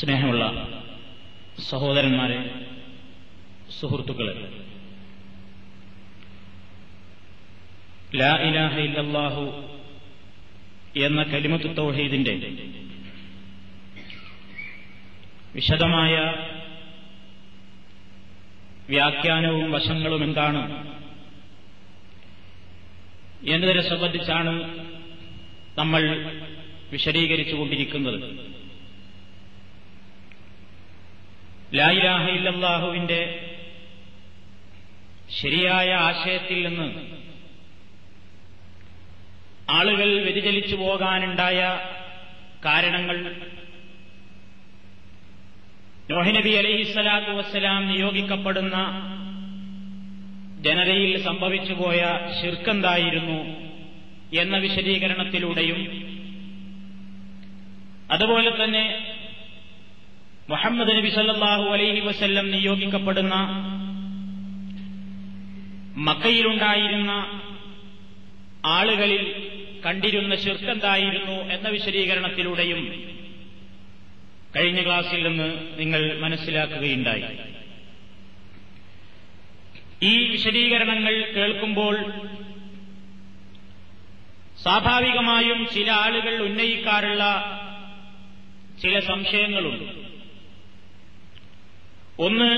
സ്നേഹമുള്ള സഹോദരന്മാരെ സുഹൃത്തുക്കളെ. ലാ ഇലാഹ ഇല്ലല്ലാഹു എന്ന കലിമത്ത് തൗഹീദിന്റെ വിശദമായ വ്യാഖ്യാനവും വശങ്ങളും എന്താണ്? എന്നതിനെ സംബന്ധിച്ചാണ് നമ്മൾ വിശദീകരിച്ചുകൊണ്ടിരിക്കുന്നത്. ലായിലാഹ ഇല്ലല്ലാഹുവിന്റെ ശരിയായ ആശയത്തിൽ നിന്ന് ആളുകൾ വ്യതിചലിച്ചു പോകാനുണ്ടായ കാരണങ്ങൾ. നോഹിനബി അലൈഹിസ്സലാത്തു വസ്സലാം നിയോഗിക്കപ്പെടുന്ന ജനതയിൽ സംഭവിച്ചുപോയ ശിർക്കെന്തായിരുന്നു എന്ന വിശദീകരണത്തിലൂടെയും അതുപോലെ തന്നെ മുഹമ്മദ് നബി സല്ലാഹു അലൈഹി വസ്ല്ലം നിയോഗിക്കപ്പെടുന്ന മക്കയിലുണ്ടായിരുന്ന ആളുകളിൽ കണ്ടിരുന്ന ശിർക്കെന്തായിരുന്നു എന്ന വിശദീകരണത്തിലൂടെയും കഴിഞ്ഞ ക്ലാസ്സിൽ നിന്ന് നിങ്ങൾ മനസ്സിലാക്കുകയുണ്ടായി. ഈ വിശദീകരണങ്ങൾ കേൾക്കുമ്പോൾ സ്വാഭാവികമായും ചില ആളുകൾ ഉന്നയിക്കാറുള്ള ചില സംശയങ്ങളുണ്ട്. ഒന്ന്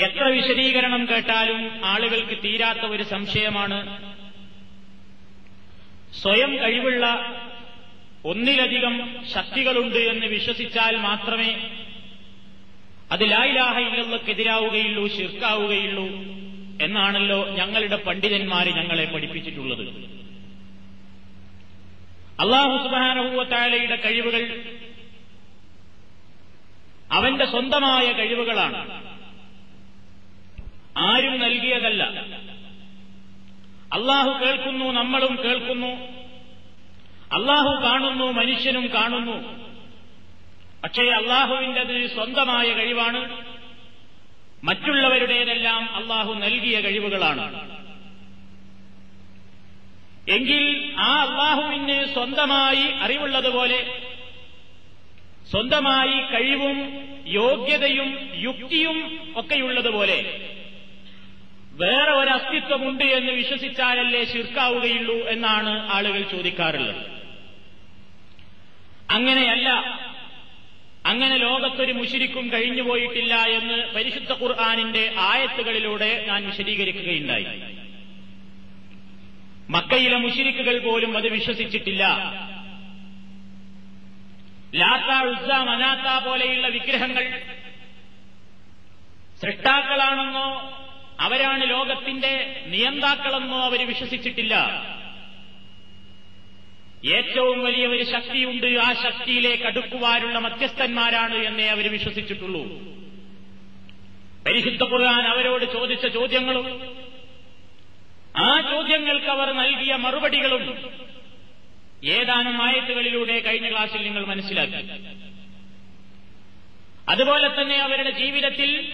എത്ര വിശദീകരണം കേട്ടാലും ആളുകൾക്ക് തീരാത്ത ഒരു സംശയമാണ്. സ്വയം കഴിവുള്ള ഒന്നിലധികം ശക്തികളുണ്ട് എന്ന് വിശ്വസിച്ചാൽ മാത്രമേ അത് ലായിലാഹ ശിർക്കാവുകയുള്ളൂ എന്നാണല്ലോ ഞങ്ങളുടെ പണ്ഡിതന്മാർ ഞങ്ങളെ പഠിപ്പിച്ചിട്ടുള്ളത്. അള്ളാഹു സുബാനഹൂവത്തായാലയുടെ കഴിവുകൾ അവന്റെ സ്വന്തമായ കഴിവുകളാണ്. ആരും നൽകിയതല്ല. അള്ളാഹു കേൾക്കുന്നു നമ്മളും കേൾക്കുന്നു. അള്ളാഹു കാണുന്നു മനുഷ്യനും കാണുന്നു. പക്ഷേ അള്ളാഹുവിന്റെത് സ്വന്തമായ കഴിവാണ്. മറ്റുള്ളവരുടേതെല്ലാം അള്ളാഹു നൽകിയ കഴിവുകളാണ്. എങ്കിൽ ആ അള്ളാഹുവിന് സ്വന്തമായി അറിവുള്ളതുപോലെ സ്വന്തമായി കഴിവും യോഗ്യതയും യുക്തിയും ഒക്കെയുള്ളതുപോലെ വേറെ ഒരു അസ്തിത്വമുണ്ട് എന്ന് വിശ്വസിച്ചാലല്ലേ ശിർക്കാവുകയുള്ളൂ എന്നാണ് ആളുകൾ ചോദിക്കാറുള്ളത്. അങ്ങനെയല്ല അങ്ങനെ ലോകത്തൊരു മുഷിരിക്കും കഴിഞ്ഞുപോയിട്ടില്ല എന്ന് പരിശുദ്ധ ഖുർആാനിന്റെ ആയത്തുകളിലൂടെ ഞാൻ വിശദീകരിക്കുകയുണ്ടായി. മക്കയിലെ മുഷിരിക്കുകൾ പോലും അത് വിശ്വസിച്ചിട്ടില്ല. ലാത്ത ഉസ മനാത്ത പോലെയുള്ള വിഗ്രഹങ്ങൾ. സൃഷ്ടാക്കളാണെന്നോ അവരാണ് ലോകത്തിന്റെ നിയന്താക്കളെന്നോ അവർ വിശ്വസിച്ചിട്ടില്ല. ഏറ്റവും വലിയ ഒരു ശക്തിയുണ്ട് ആ ശക്തിയിലേക്ക് അടുക്കുവാനുള്ള മധ്യസ്ഥന്മാരാണ് എന്നേ അവർ വിശ്വസിച്ചിട്ടുള്ളൂ. പരിശുദ്ധ ഖുർആൻ അവരോട് ചോദിച്ച ചോദ്യങ്ങളും ആ ചോദ്യങ്ങൾക്ക് അവർ നൽകിയ മറുപടികളും ഏതാനും ആയത്തുകളിലൂടെ കഴിഞ്ഞ ക്ലാസ്സിൽ നിങ്ങൾ മനസ്സിലാക്കി. അതുപോലെ തന്നെ അവരുടെ ജീവിതത്തിൽ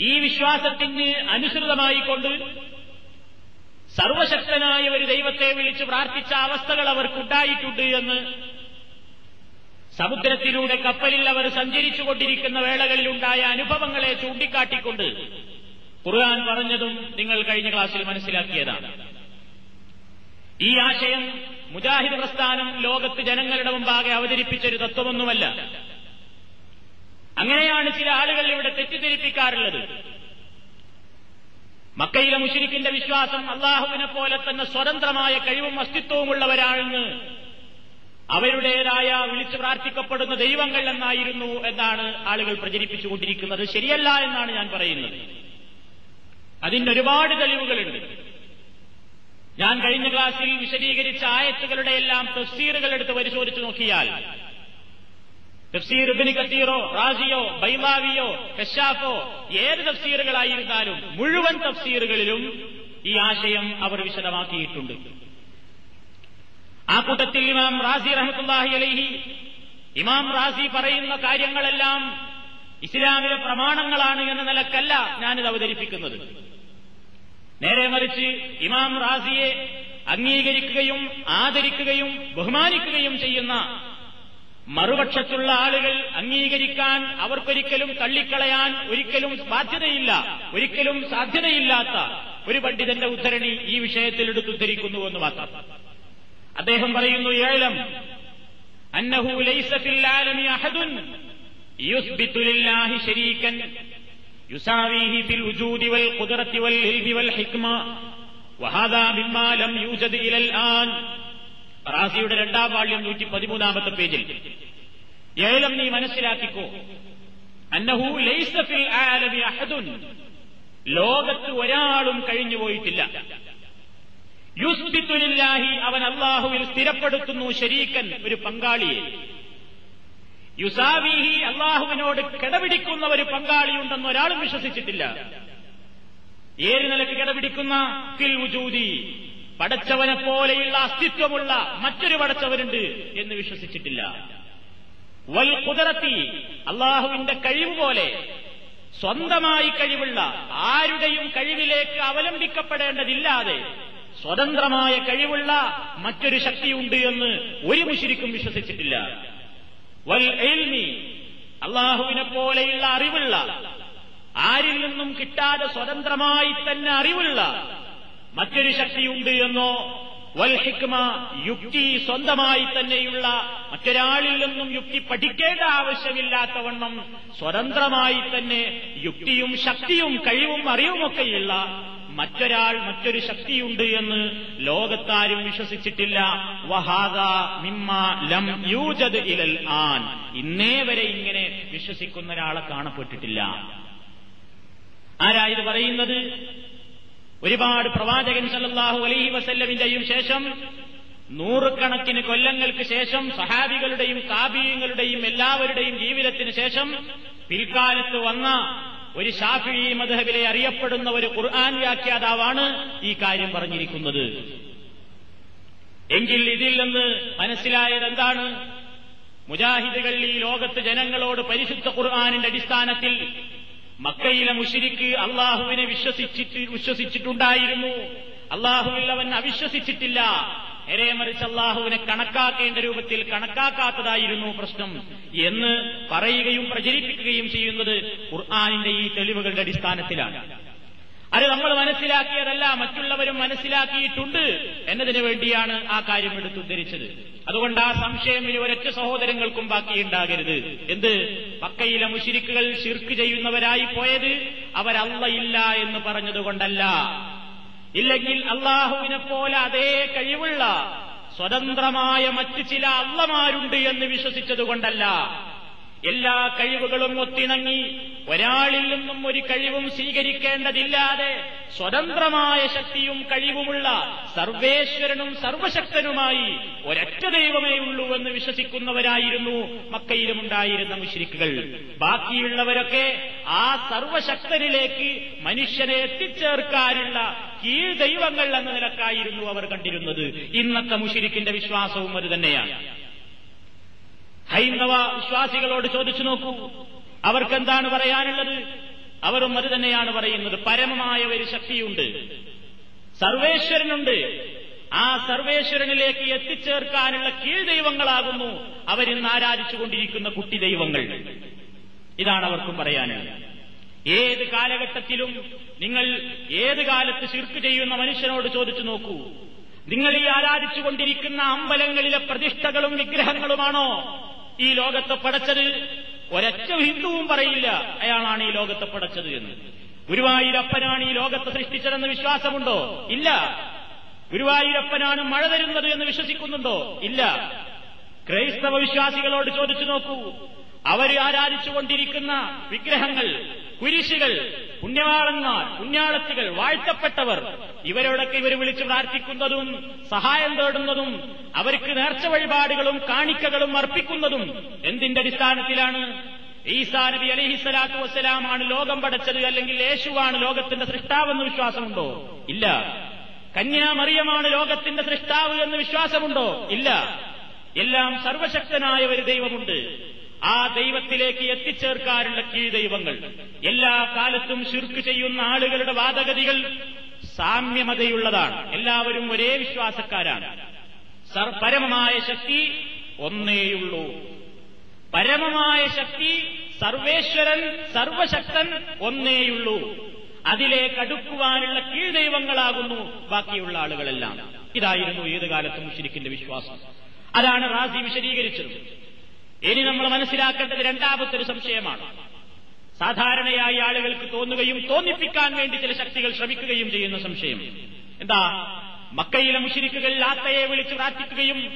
ഈ വിശ്വാസത്തിന് അനുസൃതമായിക്കൊണ്ട് സർവശക്തനായ ഒരു ദൈവത്തെ വിളിച്ച് പ്രാർത്ഥിച്ച അവസ്ഥകൾ അവർക്കുണ്ടായിട്ടുണ്ട് എന്ന് സമുദ്രത്തിലൂടെ കപ്പലിൽ അവർ സഞ്ചരിച്ചുകൊണ്ടിരിക്കുന്ന വേളകളിലുണ്ടായ അനുഭവങ്ങളെ ചൂണ്ടിക്കാട്ടിക്കൊണ്ട് ഖുർആൻ പറഞ്ഞതും നിങ്ങൾ കഴിഞ്ഞ ക്ലാസ്സിൽ മനസ്സിലാക്കിയതാണ്. ഈ ആശയം മുജാഹിദ് പ്രസ്ഥാനം ലോകത്ത് ജനങ്ങളുടെ മുമ്പാകെ അവതരിപ്പിച്ചൊരു തത്വമൊന്നുമല്ല. അങ്ങനെയാണ് ചില ആളുകൾ ഇവിടെ തെറ്റിദ്ധരിപ്പിക്കാറുള്ളത്. മക്കയിലെ മുഷിരിക്കിന്റെ വിശ്വാസം അള്ളാഹുവിനെ പോലെ തന്നെ സ്വതന്ത്രമായ കഴിവും അസ്തിത്വവുമുള്ളവരാണെന്ന് അവരുടേതായ വിളിച്ചു പ്രാർത്ഥിക്കപ്പെടുന്ന ദൈവങ്ങൾ എന്നായിരുന്നു എന്നാണ് ആളുകൾ പ്രചരിപ്പിച്ചുകൊണ്ടിരിക്കുന്നത്. ശരിയല്ല എന്നാണ് ഞാൻ പറയുന്നത്. അതിന് ഒരുപാട് തെളിവുകളുണ്ട്. ഞാൻ കഴിഞ്ഞ ക്ലാസ്സിൽ വിശദീകരിച്ച ആയത്തുകളുടെ എല്ലാം തഫ്സീറുകൾ എടുത്ത് പരിശോധിച്ചു നോക്കിയാൽ തഫ്സീർ ഇബ്നു കത്തീറോ റാസിയോ ബൈമാവിയോ കശാഫോ ഏത് തഫ്സീറുകളായിരുന്നാലും മുഴുവൻ തഫ്സീറുകളിലും ഈ ആശയം അവർ വിശദമാക്കിയിട്ടുണ്ട്. ആ കൂട്ടത്തിൽ ഇമാം റാസി റഹമത്തുല്ലാഹി അലൈഹി ഇമാം റാസി പറയുന്ന കാര്യങ്ങളെല്ലാം ഇസ്ലാമിലെ പ്രമാണങ്ങളാണ് എന്ന നിലക്കല്ല ഞാനിത് അവതരിപ്പിക്കുന്നത്. നേരെ മറിച്ച് ഇമാം റാസിയെ അംഗീകരിക്കുകയും ആദരിക്കുകയും ബഹുമാനിക്കുകയും ചെയ്യുന്ന മറുപക്ഷത്തുള്ള ആളുകൾ അംഗീകരിക്കാൻ അവർക്കൊരിക്കലും തള്ളിക്കളയാൻ ഒരിക്കലും ബാധ്യതയില്ല ഒരിക്കലും സാധ്യതയില്ലാത്ത ഒരു പണ്ഡിതന്റെ ഉദ്ധരണി ഈ വിഷയത്തിൽ എടുത്തുദ്ധരിക്കുന്നുവെന്ന് മാത്രം. അദ്ദേഹം പറയുന്നു ഏലം അന്നഹു ലൈസ ഫിൽ ആലമി അഹദുൻ യുസ്ബിതു ലില്ലാഹി ശരീകൻ റാസിയുടെ രണ്ടാം വാള്യം നൂറ്റി പതിമൂന്നാമത്തെ പേജിൽ. ഏലം നീ മനസ്സിലാക്കിക്കോ. അന്നഹു ലൈസ ഫിൽ ആലമി അഹദുൻ. ലോകത്ത് ഒരാളും കഴിഞ്ഞുപോയിട്ടില്ല യുസ്ബിത്തുലില്ലാഹി അവൻ അള്ളാഹുവിൽ സ്ഥിരപ്പെടുത്തുന്നു ശരീക്കൻ ഒരു പങ്കാളിയെ. യുസാവിഹി അള്ളാഹുവിനോട് കിടപിടിക്കുന്ന ഒരു പങ്കാളിയുണ്ടെന്ന് ഒരാളും വിശ്വസിച്ചിട്ടില്ല. ഏത് നിലയ്ക്ക് കിടപിടിക്കുന്ന? ഫിൽ പടച്ചവനെ പോലെയുള്ള അസ്തിത്വമുള്ള മറ്റൊരു പടച്ചവരുണ്ട് എന്ന് വിശ്വസിച്ചിട്ടില്ല. വൽ കുതിരത്തി അള്ളാഹുവിന്റെ കഴിവ് പോലെ സ്വന്തമായി കഴിവുള്ള ആരുടെയും കഴിവിലേക്ക് അവലംബിക്കപ്പെടേണ്ടതില്ലാതെ സ്വതന്ത്രമായ കഴിവുള്ള മറ്റൊരു ശക്തിയുണ്ട് എന്ന് ഒരു മുഷിരിക്കും വിശ്വസിച്ചിട്ടില്ല. അള്ളാഹുവിനെ പോലെയുള്ള അറിവുള്ള ആരിൽ നിന്നും കിട്ടാതെ സ്വതന്ത്രമായി തന്നെ അറിവുള്ള മറ്റൊരു ശക്തിയുണ്ട് എന്നോ വൽ ഹിക്മ യുക്തി സ്വന്തമായി തന്നെയുള്ള മറ്റൊരാളിൽ നിന്നും യുക്തി പഠിക്കേണ്ട ആവശ്യമില്ലാത്തവണ്ണം സ്വതന്ത്രമായി തന്നെ യുക്തിയും ശക്തിയും കഴിവും അറിവുമൊക്കെയുള്ള മറ്റൊരാൾ മറ്റൊരു ശക്തിയുണ്ട് എന്ന് ലോകത്താരും വിശ്വസിച്ചിട്ടില്ല. ലം യൂജദ് ഇലൽ ആൻ. ഇന്നേ വരെ ഇങ്ങനെ വിശ്വസിക്കുന്ന ഒരാളെ കാണപ്പെട്ടിട്ടില്ല. ആരായത് പറയുന്നത്? ഒരുപാട് പ്രവാചകൻ സല്ലല്ലാഹു അലൈഹി വസല്ലമിന്റെയും ശേഷം നൂറുകണക്കിന് കൊല്ലങ്ങൾക്ക് ശേഷം സഹാബികളുടെയും താപീയങ്ങളുടെയും എല്ലാവരുടെയും ജീവിതത്തിന് ശേഷം പിൽക്കാലത്ത് വന്ന ഒരു ഷാഫി മധബിലെ അറിയപ്പെടുന്ന ഒരു ഖുർആൻ വ്യാഖ്യാതാവാണ് ഈ കാര്യം പറഞ്ഞിരിക്കുന്നത്. എങ്കിൽ ഇതിൽ നിന്ന് മനസ്സിലായത് എന്താണ്? മുജാഹിദുകൾ ഈ ലോകത്ത് ജനങ്ങളോട് പരിശുദ്ധ ഖുർആാനിന്റെ അടിസ്ഥാനത്തിൽ മക്കയിലെ മുഷിരിക്ക് അള്ളാഹുവിനെ വിശ്വസിച്ചിട്ട് വിശ്വസിച്ചിട്ടുണ്ടായിരുന്നു. അള്ളാഹുവിൽ അവൻ അവിശ്വസിച്ചിട്ടില്ല. നേരെ മറിച്ച് അള്ളാഹുവിനെ കണക്കാക്കേണ്ട രൂപത്തിൽ കണക്കാക്കാത്തതായിരുന്നു പ്രശ്നം എന്ന് പറയുകയും പ്രചരിപ്പിക്കുകയും ചെയ്യുന്നത് ഖുർആാനിന്റെ ഈ തെളിവുകളുടെ അടിസ്ഥാനത്തിലാണ്. അത് നമ്മൾ മനസ്സിലാക്കിയതല്ല മറ്റുള്ളവരും മനസ്സിലാക്കിയിട്ടുണ്ട് എന്നതിനു വേണ്ടിയാണ് ആ കാര്യം എടുത്തുദ്ധരിച്ചത് അതുകൊണ്ട് ആ സംശയം ഇനി ഒരൊറ്റ സഹോദരങ്ങൾക്കും ബാക്കിയുണ്ടാകരുത് എന്ത്? പക്കയിലെ മുഷിരിക്കുകൾ ശിർക്ക് ചെയ്യുന്നവരായി പോയത് അവരല്ല ഇല്ല എന്ന് പറഞ്ഞതുകൊണ്ടല്ല. ഇല്ലെങ്കിൽ അള്ളാഹുവിനെ പോലെ അതേ കഴിവുള്ള സ്വതന്ത്രമായ മറ്റു ചില അള്ളമാരുണ്ട് എന്ന് വിശ്വസിച്ചതുകൊണ്ടല്ല. എല്ലാ കഴിവുകളും ഒത്തിണങ്ങി ഒരാളിൽ നിന്നും ഒരു കഴിവും സ്വീകരിക്കേണ്ടതില്ലാതെ സ്വതന്ത്രമായ ശക്തിയും കഴിവുമുള്ള സർവേശ്വരനും സർവശക്തനുമായി ഒരൊറ്റ ദൈവമേ ഉള്ളൂ എന്ന് വിശ്വസിക്കുന്നവരായിരുന്നു മക്കയിലുമുണ്ടായിരുന്ന മുശ്രിക്കുകൾ ബാക്കിയുള്ളവരൊക്കെ ആ സർവശക്തനിലേക്ക് മനുഷ്യനെ എത്തിച്ചേർക്കാനുള്ള കീഴ് ദൈവങ്ങൾ എന്ന നിലക്കായിരുന്നു അവർ കണ്ടിരുന്നത്. ഇന്നത്തെ മുഷിരിക്കിന്റെ വിശ്വാസവും അത് തന്നെയാണ്. ഹൈന്ദവ വിശ്വാസികളോട് ചോദിച്ചു നോക്കൂ. അവർക്കെന്താണ് പറയാനുള്ളത്? അവരും അത് തന്നെയാണ് പറയുന്നത്. പരമമായ ഒരു ശക്തിയുണ്ട്. സർവേശ്വരനുണ്ട്. ആ സർവേശ്വരനിലേക്ക് എത്തിച്ചേർക്കാനുള്ള കീഴ് ദൈവങ്ങളാകുന്നു അവരിന്ന് ആരാധിച്ചുകൊണ്ടിരിക്കുന്ന കുട്ടി ദൈവങ്ങൾ ഇതാണ് അവർക്കും പറയാനുള്ളത് ഏത് കാലഘട്ടത്തിലും നിങ്ങൾ ഏത് കാലത്ത് ശിർക്ക് ചെയ്യുന്ന മനുഷ്യനോട് ചോദിച്ചു നോക്കൂ. നിങ്ങൾ ഈ ആരാധിച്ചുകൊണ്ടിരിക്കുന്ന അമ്പലങ്ങളിലെ പ്രതിഷ്ഠകളും വിഗ്രഹങ്ങളുമാണോ? ഈ ലോകത്തെ പടച്ചത് ഒരൊറ്റ ഹിന്ദുവും പറയില്ല. അയാളാണ് ഈ ലോകത്തെ പടച്ചത് എന്ന്. ഗുരുവായൂരപ്പനാണ് ഈ ലോകത്തെ സൃഷ്ടിച്ചതെന്ന് വിശ്വാസമുണ്ടോ? ഇല്ല. ഗുരുവായൂരപ്പനാണ് മഴ തരുന്നത് എന്ന് വിശ്വസിക്കുന്നുണ്ടോ? ഇല്ല. ക്രൈസ്തവ വിശ്വാസികളോട് ചോദിച്ചു നോക്കൂ. അവർ ആരാധിച്ചുകൊണ്ടിരിക്കുന്ന വിഗ്രഹങ്ങൾ കുരിശുകൾ പുണ്യവാളന്മാർ പുണ്യാളത്തികൾ വാഴ്ത്തപ്പെട്ടവർ ഇവരോടൊക്കെ ഇവർ വിളിച്ചു പ്രാർത്ഥിക്കുന്നതും സഹായം തേടുന്നതും അവർക്ക് നേർച്ച വഴിപാടുകളും കാണിക്കകളും അർപ്പിക്കുന്നതും എന്തിന്റെ അടിസ്ഥാനത്തിലാണ്? ഈസാ നബി അലിഹിസലാത്തു വസ്സലാമാണ് ലോകം പടച്ചത് അല്ലെങ്കിൽ യേശുവാണ് ലോകത്തിന്റെ സൃഷ്ടാവെന്ന് വിശ്വാസമുണ്ടോ? ഇല്ല. കന്യാമറിയമാണ് ലോകത്തിന്റെ സൃഷ്ടാവ് എന്ന് വിശ്വാസമുണ്ടോ? ഇല്ല. എല്ലാം സർവശക്തനായ ഒരു ദൈവമുണ്ട്. ആ ദൈവത്തിലേക്ക് എത്തിച്ചേർക്കാറുള്ള കീഴ്ദൈവങ്ങൾ. എല്ലാ കാലത്തും ശുർക്ക് ചെയ്യുന്ന ആളുകളുടെ വാദഗതികൾ സാമ്യമതയുള്ളതാണ്. എല്ലാവരും ഒരേ വിശ്വാസക്കാരാണ്. പരമമായ ശക്തി ഒന്നേയുള്ളൂ പരമമായ ശക്തി സർവേശ്വരൻ സർവശക്തൻ ഒന്നേയുള്ളൂ അതിലേക്ക് അടുക്കുവാനുള്ള കീഴ്ദൈവങ്ങളാകുന്നു ബാക്കിയുള്ള ആളുകളെല്ലാം. ഇതായിരുന്നു ഏത് കാലത്തും മുഷിരിക്കിന്റെ വിശ്വാസം. അതാണ് റാസി വിശദീകരിച്ചത്. ഇനി നമ്മൾ മനസ്സിലാക്കേണ്ടത് രണ്ടാമത്തെ ഒരു സംശയമാണ്. സാധാരണയായി ആളുകൾക്ക് തോന്നുകയും തോന്നിപ്പിക്കാൻ വേണ്ടി ചില ശക്തികൾ ശ്രമിക്കുകയും ചെയ്യുന്ന സംശയം. എന്താ? മക്കയിലെ മുഷിരിക്കുകൾ ആത്തയെ വിളിച്ച് പ്രാർത്ഥിക്കുകയും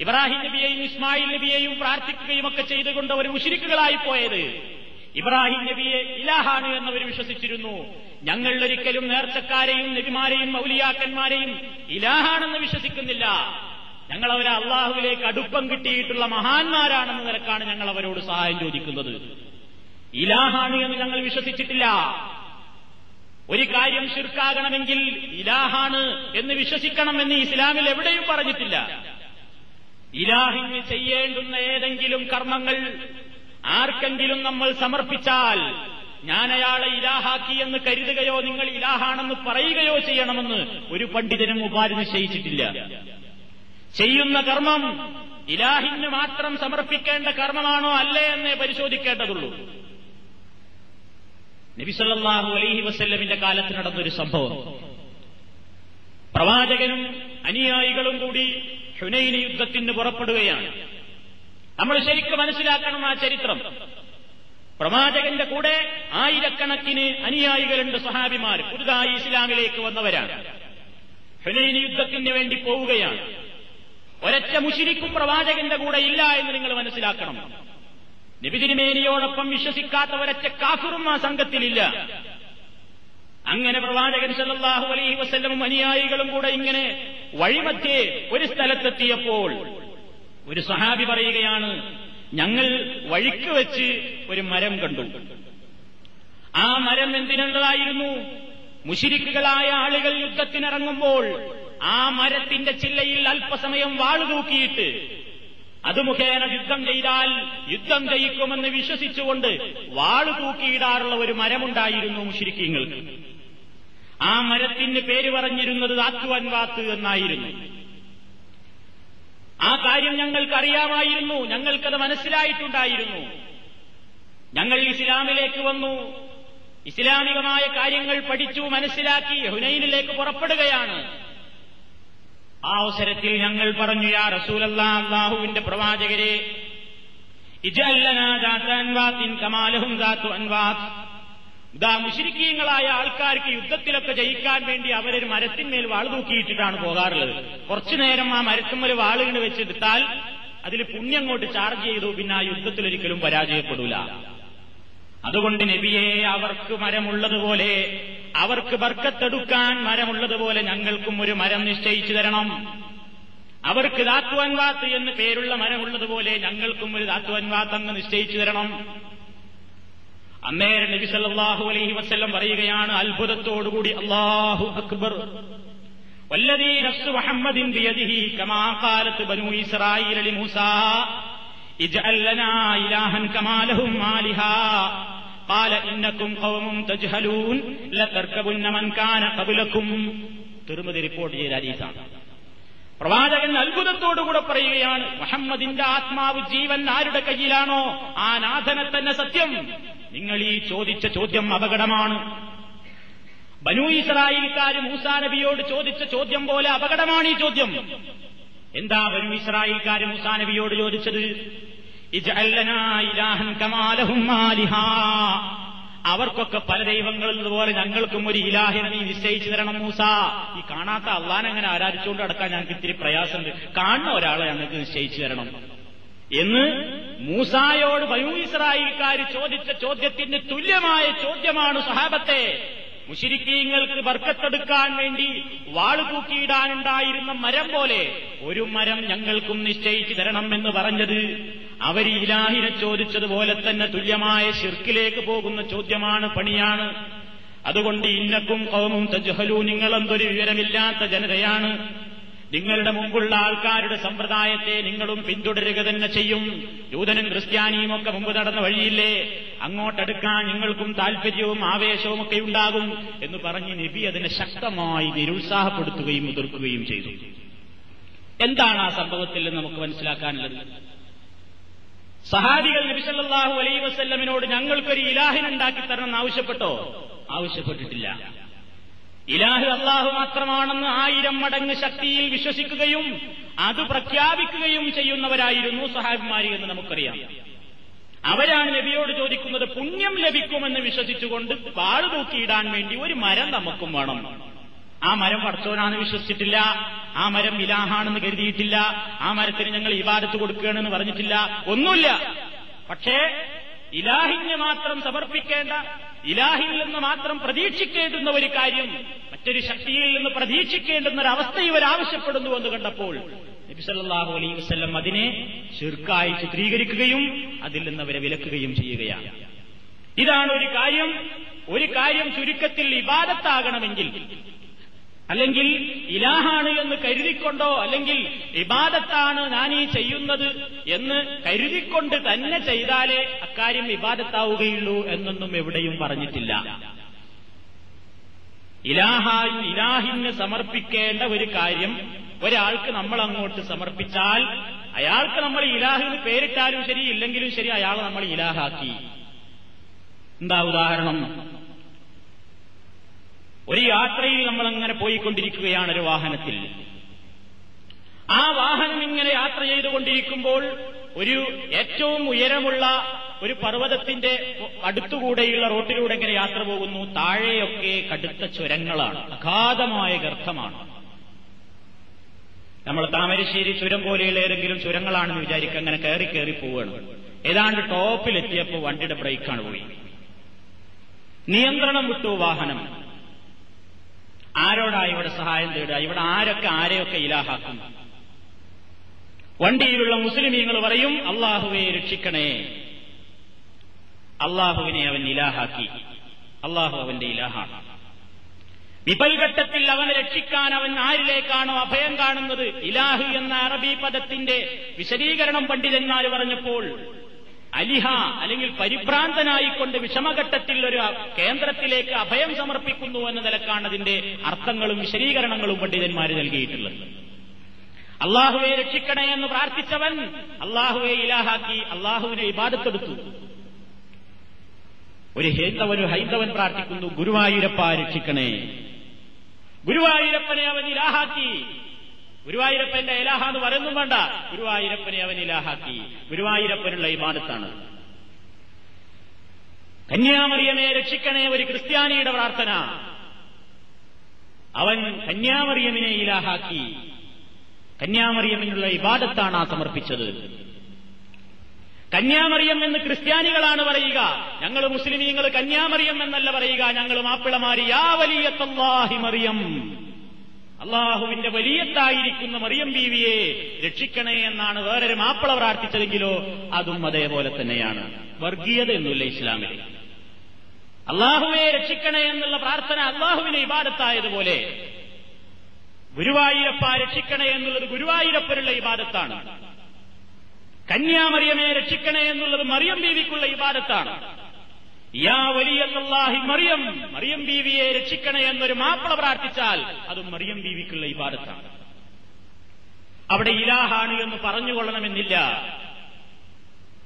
ഇബ്രാഹിം നബിയെയും ഇസ്മായിൽ നബിയെയും പ്രാർത്ഥിക്കുകയും ഒക്കെ ചെയ്തുകൊണ്ട് അവർ മുഷിരിക്കുകളായി പോയത്. ഇബ്രാഹിം നബിയെ ഇലാഹാണ് എന്നവർ വിശ്വസിച്ചിരുന്നു. ഞങ്ങൾ ഒരിക്കലും നേർച്ചക്കാരെയും നബിമാരെയും മൗലിയാക്കന്മാരെയും ഇലാഹാണെന്ന് വിശ്വസിക്കുന്നില്ല. ഞങ്ങൾ അവരെ അള്ളാഹുവിലേക്ക് അടുപ്പം കിട്ടിയിട്ടുള്ള മഹാന്മാരാണെന്ന നിലക്കാണ് ഞങ്ങൾ അവരോട് സഹായം ചോദിക്കുന്നത്. ഇലാഹാണ് എന്ന് ഞങ്ങൾ വിശ്വസിച്ചിട്ടില്ല. ഒരു കാര്യം ശിർക്കാകണമെങ്കിൽ ഇലാഹാണ് എന്ന് വിശ്വസിക്കണമെന്ന് ഇസ്ലാമിൽ എവിടെയും പറഞ്ഞിട്ടില്ല. ഇലാഹിന് ചെയ്യേണ്ടുന്ന ഏതെങ്കിലും കർമ്മങ്ങൾ ആർക്കെങ്കിലും നമ്മൾ സമർപ്പിച്ചാൽ ഞാൻ അയാളെ ഇലാഹാക്കി എന്ന് കരുതുകയോ നിങ്ങൾ ഇലാഹാണെന്ന് പറയുകയോ ചെയ്യണമെന്ന് ഒരു പണ്ഡിതനും ഉപാധി നിശ്ചയിച്ചിട്ടില്ല. ചെയ്യുന്ന കർമ്മം ഇലാഹിന് മാത്രം സമർപ്പിക്കേണ്ട കർമ്മമാണോ അല്ലേ എന്നേ പരിശോധിക്കേണ്ടതുള്ളൂ. നബിസല്ലാഹു അലൈഹി വസ്ല്ലമിന്റെ കാലത്ത് നടന്നൊരു സംഭവം. പ്രവാചകനും അനുയായികളും കൂടി ഹുനൈന് യുദ്ധത്തിന് പുറപ്പെടുകയാണ്. നമ്മൾ ശരിക്കും മനസ്സിലാക്കണം ആ ചരിത്രം. പ്രവാചകന്റെ കൂടെ ആയിരക്കണക്കിന് അനുയായികളുണ്ട് സഹാബിമാർ. പുതുതായി ഇസ്ലാമിലേക്ക് വന്നവരാണ്. ഹുനൈന് യുദ്ധത്തിന് വേണ്ടി പോവുകയാണ്. ഒരൊറ്റ മുഷിരിക്കും പ്രവാചകന്റെ കൂടെ ഇല്ല എന്ന് നിങ്ങൾ മനസ്സിലാക്കണം. നബിതിരുമേനിയോടൊപ്പം വിശ്വസിക്കാത്ത ഒരൊറ്റ കാഫിറും ആ സംഘത്തിലില്ല. അങ്ങനെ പ്രവാചകൻ സല്ലാഹു അലൈഹി വസ്ല്ലമും അനുയായികളും കൂടെ ഇങ്ങനെ വഴിമധ്യേ ഒരു സ്ഥലത്തെത്തിയപ്പോൾ ഒരു സഹാബി പറയുകയാണ് ഞങ്ങൾ വഴിക്ക് വെച്ച് ഒരു മരം കണ്ടു. ആ മരം എന്തിനുള്ളതായിരുന്നു? മുഷിരിക്കുകളായ ആളുകൾ യുദ്ധത്തിനിറങ്ങുമ്പോൾ ആ മരത്തിന്റെ ചില്ലയിൽ അല്പസമയം വാളുതൂക്കിയിട്ട് അത് മുഖേന യുദ്ധം ചെയ്താൽ യുദ്ധം ജയിക്കുമെന്ന് വിശ്വസിച്ചുകൊണ്ട് വാളു തൂക്കിയിടാറുള്ള ഒരു മരമുണ്ടായിരുന്നു മുഷിരിക്കങ്ങൾക്ക് ആ മരത്തിന് പേര് പറഞ്ഞിരുന്നത് താത്തുവൻവാത്ത് എന്നായിരുന്നു. ആ കാര്യം ഞങ്ങൾക്കറിയാമായിരുന്നു. ഞങ്ങൾക്കത് മനസ്സിലായിട്ടുണ്ടായിരുന്നു. ഞങ്ങൾ ഇസ്ലാമിലേക്ക് വന്നു. ഇസ്ലാമികമായ കാര്യങ്ങൾ പഠിച്ചു മനസ്സിലാക്കി ഹുനൈനിലേക്ക് പുറപ്പെടുകയാണ്. ആ അവസരത്തിൽ ഞങ്ങൾ പറഞ്ഞു യാ റസൂലല്ലാ അള്ളാഹുവിന്റെ പ്രവാചകരെ ഇതാ മുഷിരിക്കീങ്ങളായ ആൾക്കാർക്ക് യുദ്ധത്തിലൊക്കെ ജയിക്കാൻ വേണ്ടി അവരൊരു മരത്തിന്മേൽ വാൾ തൂക്കിയിട്ടിട്ടാണ് പോകാറുള്ളത്. കുറച്ചു നേരം ആ മരത്തിന്മേൽ വാളുകൾ വെച്ചെടുത്താൽ അതിൽ പുണ്യം കൊണ്ട് ചാർജ് ചെയ്തു പിന്നെ ആ യുദ്ധത്തിലൊരിക്കലും പരാജയപ്പെടൂല. അതുകൊണ്ട് നബിയെ അവർക്ക് മരമുള്ളതുപോലെ അവർക്ക് ബർക്കത്തെടുക്കാൻ മരമുള്ളതുപോലെ ഞങ്ങൾക്കും ഒരു മരം നിശ്ചയിച്ചു തരണം. അവർക്ക് ദാത്തുവൻവാത്ത് എന്ന് പേരുള്ള മരമുള്ളതുപോലെ ഞങ്ങൾക്കും ഒരു ദാത്വൻവാത്ത് അങ്ങ് നിശ്ചയിച്ചു തരണം. അന്നേരം നബി സല്ലാഹു അലൈഹി വസ്ല്ലം പറയുകയാണ് അത്ഭുതത്തോടുകൂടി അള്ളാഹു അക്ബർ. വല്ലതീ നഫ്സ് മുഹമ്മദിൻ ബിയദിഹി കമാ മൂസാ ഇജ്അൽ ഇലാഹൻ കമാ ലഹും ആലിഹാ. قال إنكم قوم تجهلون لتركبن من كان قبلكم തിരുമതി റിപ്പോർട്ട് ചെയ്ത ഹദീസാണ് പ്രവാചകൻ അത്ഭുതത്തോടുകൂടെ പറയുകയാണ് മുഹമ്മദിന്റെ ആത്മാവ് ജീവൻ ആരുടെ കയ്യിലാണോ ആ നാഥനെ തന്നെ സത്യം നിങ്ങൾ ഈ ചോദിച്ച ചോദ്യം അപകടമാണ് ബനു ഇസ്രായേൽക്കാർ മൂസാ നബിയോട് ചോദിച്ച ചോദ്യം പോലെ അപകടമാണ് ഈ ചോദ്യം എന്താ ബനു ഇസ്രായേൽക്കാർ മൂസാ നബിയോട് ചോദിച്ചത് അവർക്കൊക്കെ പല ദൈവങ്ങളുള്ളതുപോലെ ഞങ്ങൾക്കും ഒരു ഇലാഹിനെ നീ നിശ്ചയിച്ചു തരണം മൂസ. ഈ കാണാത്ത അള്ളാൻ അങ്ങനെ ആരാധിച്ചുകൊണ്ട് നടക്കാൻ ഞങ്ങൾക്ക് ഇത്തിരി പ്രയാസമുണ്ട്. കാണുന്ന ഒരാളെ ഞങ്ങൾക്ക് നിശ്ചയിച്ചു തരണം. എന്ന് മൂസായോട് ഇസ്രായേൽക്കാർ ചോദിച്ച ചോദ്യത്തിന് തുല്യമായ ചോദ്യമാണ് സഹാബത്തെ. മുഷിരിക്കീങ്ങൾക്ക് ബർക്കത്തെടുക്കാൻ വേണ്ടി വാൾ തൂക്കിയിടാനുണ്ടായിരുന്ന മരം പോലെ ഒരു മരം ഞങ്ങൾക്കും നിശ്ചയിച്ചു തരണം എന്ന് പറഞ്ഞത്. അവർ ഇലാഹിനെ ചോദിച്ചതുപോലെ തന്നെ തുല്യമായ ഷിർക്കിലേക്ക് പോകുന്ന ചോദ്യമാണ് പണിയാണ്. അതുകൊണ്ട് ഇന്നക്കും കൗമും തജുഹലു നിങ്ങളെന്തൊരു വിവരമില്ലാത്ത ജനതയാണ്. നിങ്ങളുടെ മുമ്പുള്ള ആൾക്കാരുടെ സമ്പ്രദായത്തെ നിങ്ങളും പിന്തുടരുക തന്നെ ചെയ്യും. ജൂതനും ക്രിസ്ത്യാനിയും ഒക്കെ മുമ്പ് നടന്ന വഴിയില്ലേ? അങ്ങോട്ടെടുക്കാൻ നിങ്ങൾക്കും താൽപര്യവും ആവേശവും ഒക്കെ ഉണ്ടാകും എന്ന് പറഞ്ഞ് നബി അതിനെ ശക്തമായി നിരുത്സാഹപ്പെടുത്തുകയും എതിർക്കുകയും ചെയ്തു. എന്താണ് ആ സംഭവത്തിൽ നമുക്ക് മനസ്സിലാക്കാനുള്ളത്? സഹാബികൾ നബിസല്ലാഹു അലൈ വസ്ല്ലമിനോട് ഞങ്ങൾക്കൊരു ഇലാഹിനുണ്ടാക്കി തരണം ആവശ്യപ്പെട്ടോ? ആവശ്യപ്പെട്ടിട്ടില്ല. ഇലാഹ് അള്ളാഹു മാത്രമാണെന്ന് ആയിരം മടങ്ങ് ശക്തിയിൽ വിശ്വസിക്കുകയും അത് പ്രഖ്യാപിക്കുകയും ചെയ്യുന്നവരായിരുന്നു സഹാബിമാരി എന്ന് നമുക്കറിയാം. അവരാണ് നബിയോട് ചോദിക്കുന്നത് പുണ്യം ലഭിക്കുമെന്ന് വിശ്വസിച്ചുകൊണ്ട് പാഴുതൂക്കിയിടാൻ വേണ്ടി ഒരു മരം നമുക്കും വേണം. ആ മരം പടച്ചോനാണെന്ന് വിശ്വസിച്ചിട്ടില്ല. ആ മരം ഇലാഹാണെന്ന് കരുതിയിട്ടില്ല. ആ മരത്തിന് ഞങ്ങൾ ഇബാദത്ത് കൊടുക്കുകയാണെന്ന് പറഞ്ഞിട്ടില്ല. ഒന്നുമില്ല. പക്ഷേ ഇലാഹിന് മാത്രം സമർപ്പിക്കേണ്ട ഇലാഹിൽ നിന്ന് മാത്രം പ്രതീക്ഷിക്കേണ്ടുന്ന ഒരു കാര്യം മറ്റൊരു ശക്തിയിൽ നിന്ന് പ്രതീക്ഷിക്കേണ്ടുന്ന ഒരു അവസ്ഥ ഇവർ ആവശ്യപ്പെടുന്നു എന്ന് കണ്ടപ്പോൾ നബിസല്ലാഹു അലൈ വസ്ല്ലം അതിനെ ചെറുക്കായി ചിത്രീകരിക്കുകയും അതിൽ നിന്ന് അവരെ വിലക്കുകയും ചെയ്യുകയാണ്. ഇതാണ് ഒരു കാര്യം. ഒരു കാര്യം ചുരുക്കത്തിൽ ഇബാദത്താകണമെങ്കിൽ അല്ലെങ്കിൽ ഇലാഹാണ് എന്ന് കരുതിക്കൊണ്ടോ അല്ലെങ്കിൽ ഇബാദത്താണ് ഞാൻ ഈ ചെയ്യുന്നത് എന്ന് കരുതിക്കൊണ്ട് തന്നെ ചെയ്താലേ അക്കാര്യം ഇബാദത്താവുകയുള്ളൂ എന്നൊന്നും എവിടെയും പറഞ്ഞിട്ടില്ല. ഇലാഹായി ഇലാഹിന് സമർപ്പിക്കേണ്ട ഒരു കാര്യം ഒരാൾക്ക് നമ്മൾ അങ്ങോട്ട് സമർപ്പിച്ചാൽ അയാൾക്ക് നമ്മൾ ഇലാഹിന് പേരിട്ടാലും ശരി ഇല്ലെങ്കിലും ശരി അയാളെ നമ്മൾ ഇലാഹാക്കി. എന്താ ഉദാഹരണം? ഒരു യാത്രയിൽ നമ്മൾ അങ്ങനെ പോയിക്കൊണ്ടിരിക്കുകയാണ് ഒരു വാഹനത്തിൽ. ആ വാഹനം ഇങ്ങനെ യാത്ര ചെയ്തുകൊണ്ടിരിക്കുമ്പോൾ ഒരു ഏറ്റവും ഉയരമുള്ള ഒരു പർവതത്തിന്റെ അടുത്തുകൂടെയുള്ള റോട്ടിലൂടെ ഇങ്ങനെ യാത്ര പോകുന്നു. താഴെയൊക്കെ കടുത്ത ചുരങ്ങളാണ്. അഗാധമായ ഗർത്തമാണ്. നമ്മൾ താമരശ്ശേരി ചുരം പോലെയുള്ള ഏതെങ്കിലും ചുരങ്ങളാണെന്ന് വിചാരിക്കുക അങ്ങനെ കയറി കയറി പോവുകയാണ്. ഏതാണ്ട് ടോപ്പിലെത്തിയപ്പോൾ വണ്ടിയുടെ ബ്രേക്കാണ് പോയി. നിയന്ത്രണം വിട്ടു വാഹനം. ആരോടാ ഇവിടെ സഹായം തേടുക? ഇവിടെ ആരൊക്കെ ആരെയൊക്കെ ഇലാഹാക്കും? വണ്ടിയിലുള്ള മുസ്ലിമീങ്ങൾ പറയും അള്ളാഹുവെ രക്ഷിക്കണേ. അള്ളാഹുവിനെ അവൻ ഇലാഹാക്കി. അള്ളാഹു അവന്റെ ഇലാഹാണ്. വിപൽഘട്ടത്തിൽ അവനെ രക്ഷിക്കാൻ അവൻ ആരിലേക്കാണോ അഭയം കാണുന്നത്? ഇലാഹ് എന്ന അറബി പദത്തിന്റെ വിശദീകരണം പണ്ഡിതന്മാർ പറഞ്ഞപ്പോൾ അലിഹ അല്ലെങ്കിൽ പരിഭ്രാന്തനായിക്കൊണ്ട് വിഷമഘട്ടത്തിൽ ഒരു കേന്ദ്രത്തിലേക്ക് അഭയം സമർപ്പിക്കുന്നു എന്ന നിലക്കാണ് അതിന്റെ അർത്ഥങ്ങളും വിശദീകരണങ്ങളും പണ്ഡിതന്മാർ നൽകിയിട്ടുള്ളത്. അള്ളാഹുവെ രക്ഷിക്കണേ എന്ന് പ്രാർത്ഥിച്ചവൻ അള്ളാഹുവെ ഇലാഹാക്കി അള്ളാഹുവിനെ ഇബാദത്തെടുത്തു. ഒരു ഹൈന്ദവൻ ഒരു ഹൈന്ദവൻ പ്രാർത്ഥിക്കുന്നു ഗുരുവായൂരപ്പ രക്ഷിക്കണേ. ഗുരുവായൂരപ്പനെ അവൻ ഇലാഹാക്കി. ഗുരുവായൂരപ്പന്റെ ഇലാഹ എന്ന് പറയുന്നു വേണ്ട. ഗുരുവായൂരപ്പനെ അവൻ ഇലാഹാക്കി. ഗുരുവായൂരപ്പനുള്ള ഇബാദത്താണ്. കന്യാമറിയമെ രക്ഷിക്കണേ ഒരു ക്രിസ്ത്യാനിയുടെ പ്രാർത്ഥന. അവൻ കന്യാമറിയമിനെ ഇലാഹാക്കി. കന്യാമറിയമിനുള്ള ഇബാദത്താണ് ആ സമർപ്പിച്ചത്. കന്യാമറിയം എന്ന് ക്രിസ്ത്യാനികളാണ് പറയുക. ഞങ്ങൾ മുസ്ലിമീങ്ങൾ കന്യാമറിയം എന്നല്ല പറയുക. ഞങ്ങൾ മാപ്പിളമാരി യാ വലിയത്തല്ലാഹി മറിയം. അള്ളാഹുവിന്റെ വലിയത്തായിരിക്കുന്ന മറിയം ബീവിയെ രക്ഷിക്കണേ എന്നാണ് വേറൊരു മാപ്പിള പ്രാർത്ഥിച്ചതെങ്കിലോ അതും അതേപോലെ തന്നെയാണ്. വർഗീയത എന്നില്ല ഇസ്ലാമിൽ. അള്ളാഹുവെ രക്ഷിക്കണേ എന്നുള്ള പ്രാർത്ഥന അള്ളാഹുവിനെ ഇബാദത്തായതുപോലെ ഗുരുവായൂരപ്പ രക്ഷിക്കണേ എന്നുള്ളത് ഗുരുവായൂരപ്പനുള്ള ഇബാദത്താണ്. കന്യാമറിയമേ രക്ഷിക്കണേ എന്നുള്ളത് മറിയം ബീവിക്കുള്ള ഇബാദത്താണ്. യാ വലിയല്ലാഹി മറിയം. മറിയം ബീവിയെ രക്ഷിക്കണേ എന്നൊരു മാപ്പിള പ്രാർത്ഥിച്ചാൽ അതും മറിയം ബീവിക്കുള്ള ഇബാദത്താണ്. അവിടെ ഇലാഹാണ് എന്ന് പറഞ്ഞുകൊള്ളണമെന്നില്ല.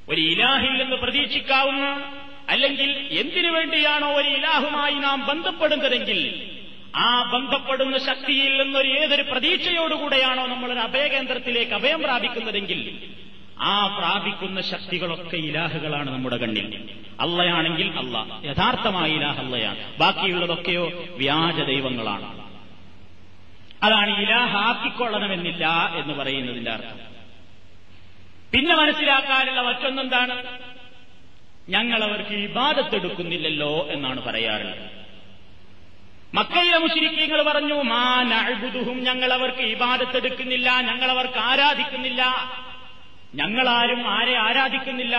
ഒരു ഇലാഹിൽ നിന്ന് പ്രതീക്ഷിക്കാവുന്ന അല്ലെങ്കിൽ എന്തിനു വേണ്ടിയാണോ ഒരു ഇലാഹുമായി നാം ബന്ധപ്പെടുന്നതെങ്കിൽ ആ ബന്ധപ്പെടുന്ന ശക്തിയിൽ നിന്നൊരു ഏതൊരു പ്രതീക്ഷയോടുകൂടെയാണോ നമ്മളൊരു അഭയകേന്ദ്രത്തിലേക്ക് അഭയം പ്രാപിക്കുന്നതെങ്കിൽ ആ പ്രാപിക്കുന്ന ശക്തികളൊക്കെ ഇലാഹുകളാണ് നമ്മുടെ കണ്ണിൽ. അള്ളയാണെങ്കിൽ അല്ല യഥാർത്ഥമായ ഇലാഹ് അള്ളയാണ് ബാക്കിയുള്ളതൊക്കെയോ വ്യാജ ദൈവങ്ങളാണ്. അതാണ് ഇലാഹാക്കിക്കൊള്ളണമെന്നില്ല എന്ന് പറയുന്നതിന്റെ അർത്ഥം. പിന്നെ മനസ്സിലാക്കാനുള്ള മറ്റൊന്നെന്താണ്? ഞങ്ങൾ അവർക്ക് ഇബാദത്തെടുക്കുന്നില്ലല്ലോ എന്നാണ് പറയാറുള്ളത്. മക്കയിലെ മുഷിരിക്കീങ്ങൾ പറഞ്ഞു മാ നഴുതുഹും ഞങ്ങൾ അവർക്ക് ഇബാദത്തെടുക്കുന്നില്ല ഞങ്ങൾ അവർക്ക് ആരാധിക്കുന്നില്ല. ഞങ്ങളാരും ആരെ ആരാധിക്കുന്നില്ല.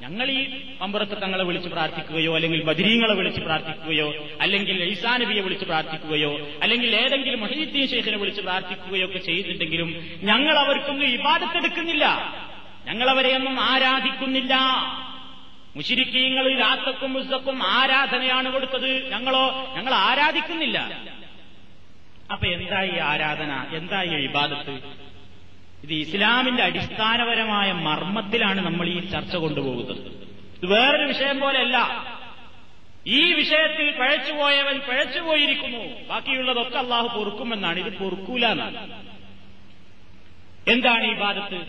ഞങ്ങൾ ഈ അമ്പുറത്ത് തങ്ങളെ വിളിച്ച് പ്രാർത്ഥിക്കുകയോ അല്ലെങ്കിൽ ബദരീങ്ങളെ വിളിച്ച് പ്രാർത്ഥിക്കുകയോ അല്ലെങ്കിൽ ഈസാ നബിയെ വിളിച്ച് പ്രാർത്ഥിക്കുകയോ അല്ലെങ്കിൽ ഏതെങ്കിലും മൊഹീദ്ദീൻ ശേഖനെ വിളിച്ച് പ്രാർത്ഥിക്കുകയോ ഒക്കെ ചെയ്തിട്ടുണ്ടെങ്കിലും ഞങ്ങൾ അവർക്കൊന്നും ഇബാദത്തെടുക്കുന്നില്ല. ഞങ്ങളവരെയൊന്നും ആരാധിക്കുന്നില്ല. മുഷിരിക്കീങ്ങൾ രാത്തക്കും മുസ്തക്കും ആരാധനയാണ് കൊടുത്തത്. ഞങ്ങളോ ഞങ്ങൾ ആരാധിക്കുന്നില്ല. അപ്പൊ എന്തായി ആരാധന? എന്തായി ഇബാദത്ത്? ഇത് ഇസ്ലാമിന്റെ അടിസ്ഥാനപരമായ മർമ്മത്തിലാണ് നമ്മൾ ഈ ചർച്ച കൊണ്ടുപോകുന്നത്. ഇത് വേറൊരു വിഷയം പോലെയല്ല. ഈ വിഷയത്തിൽ പഴച്ചുപോയവൻ പഴച്ചുപോയിരിക്കുന്നു ബാക്കിയുള്ളതൊക്കെ അള്ളാഹു പൊറുക്കുമെന്നാണ്. ഇത് പൊറുക്കൂല എന്നാണ്. എന്താണ് ഈ ഭാഗത്ത്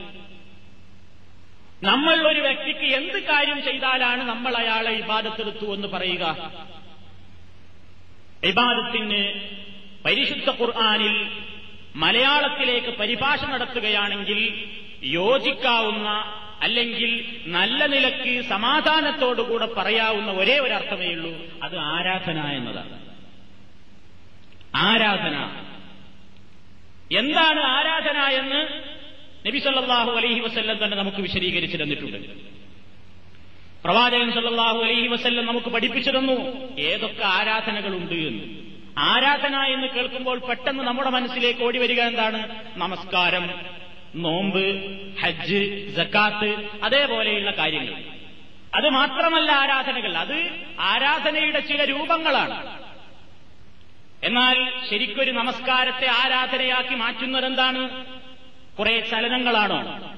നമ്മൾ ഒരു വ്യക്തിക്ക് എന്ത് കാര്യം ചെയ്താലാണ് നമ്മൾ അയാളെ ഇബാദത്തെടുത്തു എന്ന് പറയുക? ഇബാദത്തിന് പരിശുദ്ധ ഖുർആാനിൽ മലയാളത്തിലേക്ക് പരിഭാഷ നടത്തുകയാണെങ്കിൽ യോജിക്കാവുന്ന അല്ലെങ്കിൽ നല്ല നിലയ്ക്ക് സമാധാനത്തോടുകൂടെ പറയാവുന്ന ഒരേ ഒരു അർത്ഥമേ ഉള്ളൂ. അത് ആരാധന എന്നതാണ്. ആരാധന. എന്താണ് ആരാധന എന്ന് നബി സല്ലാഹു അലൈഹി വസ്ല്ലം തന്നെ നമുക്ക് വിശദീകരിച്ചു തന്നിട്ടുണ്ട്. പ്രവാചകൻ സല്ലാഹു അലൈഹി വസ്ല്ലം നമുക്ക് പഠിപ്പിച്ചു തന്നു. ഏതൊക്കെ ആരാധനകളുണ്ട് എന്ന്. ആരാധന എന്ന് കേൾക്കുമ്പോൾ പെട്ടെന്ന് നമ്മുടെ മനസ്സിലേക്ക് ഓടി വരിക എന്താണ്? നമസ്കാരം നോമ്പ് ഹജ്ജ് ജക്കാത്ത് അതേപോലെയുള്ള കാര്യങ്ങൾ. അത് മാത്രമല്ല ആരാധനകൾ അത് ആരാധനയുടെ ചില രൂപങ്ങളാണ്. എന്നാൽ ശരിക്കൊരു നമസ്കാരത്തെ ആരാധനയാക്കി മാറ്റുന്നതെന്താണ്? കുറെ ചലനങ്ങളാണോ?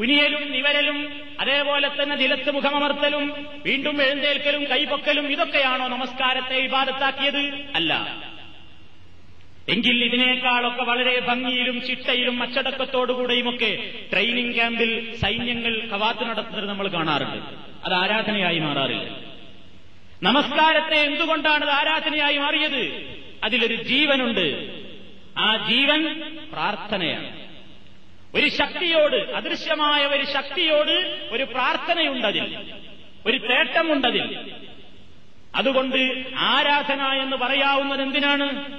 കുനിയലും നിവരലും അതേപോലെ തന്നെ നിലത്ത് മുഖമർത്തലും വീണ്ടും എഴുന്നേൽക്കലും കൈപൊക്കലും ഇതൊക്കെയാണോ നമസ്കാരത്തെ ഇബാദത്താക്കിയത് അല്ല. എങ്കിൽ ഇതിനേക്കാളൊക്കെ വളരെ ഭംഗിയിലും ചിട്ടയിലും അച്ചടക്കത്തോടുകൂടെയുമൊക്കെ ട്രെയിനിങ് ക്യാമ്പിൽ സൈന്യങ്ങൾ കവാത്ത് നടത്തുന്നത് നമ്മൾ കാണാറുണ്ട്. അത് ആരാധനയായി മാറാറില്ല. നമസ്കാരത്തെ എന്തുകൊണ്ടാണ് ആരാധനയായി മാറിയത്? അതിലൊരു ജീവനുണ്ട്. ആ ജീവൻ പ്രാർത്ഥനയാണ്. ഒരു ശക്തിയോട് അദൃശ്യമായ ഒരു ശക്തിയോട് ഒരു പ്രാർത്ഥനയുണ്ടതിൽ ഒരു തേട്ടമുണ്ടതിൽ. അതുകൊണ്ട് ആരാധന എന്ന് പറയാവുന്നത് എന്തിനാണ്?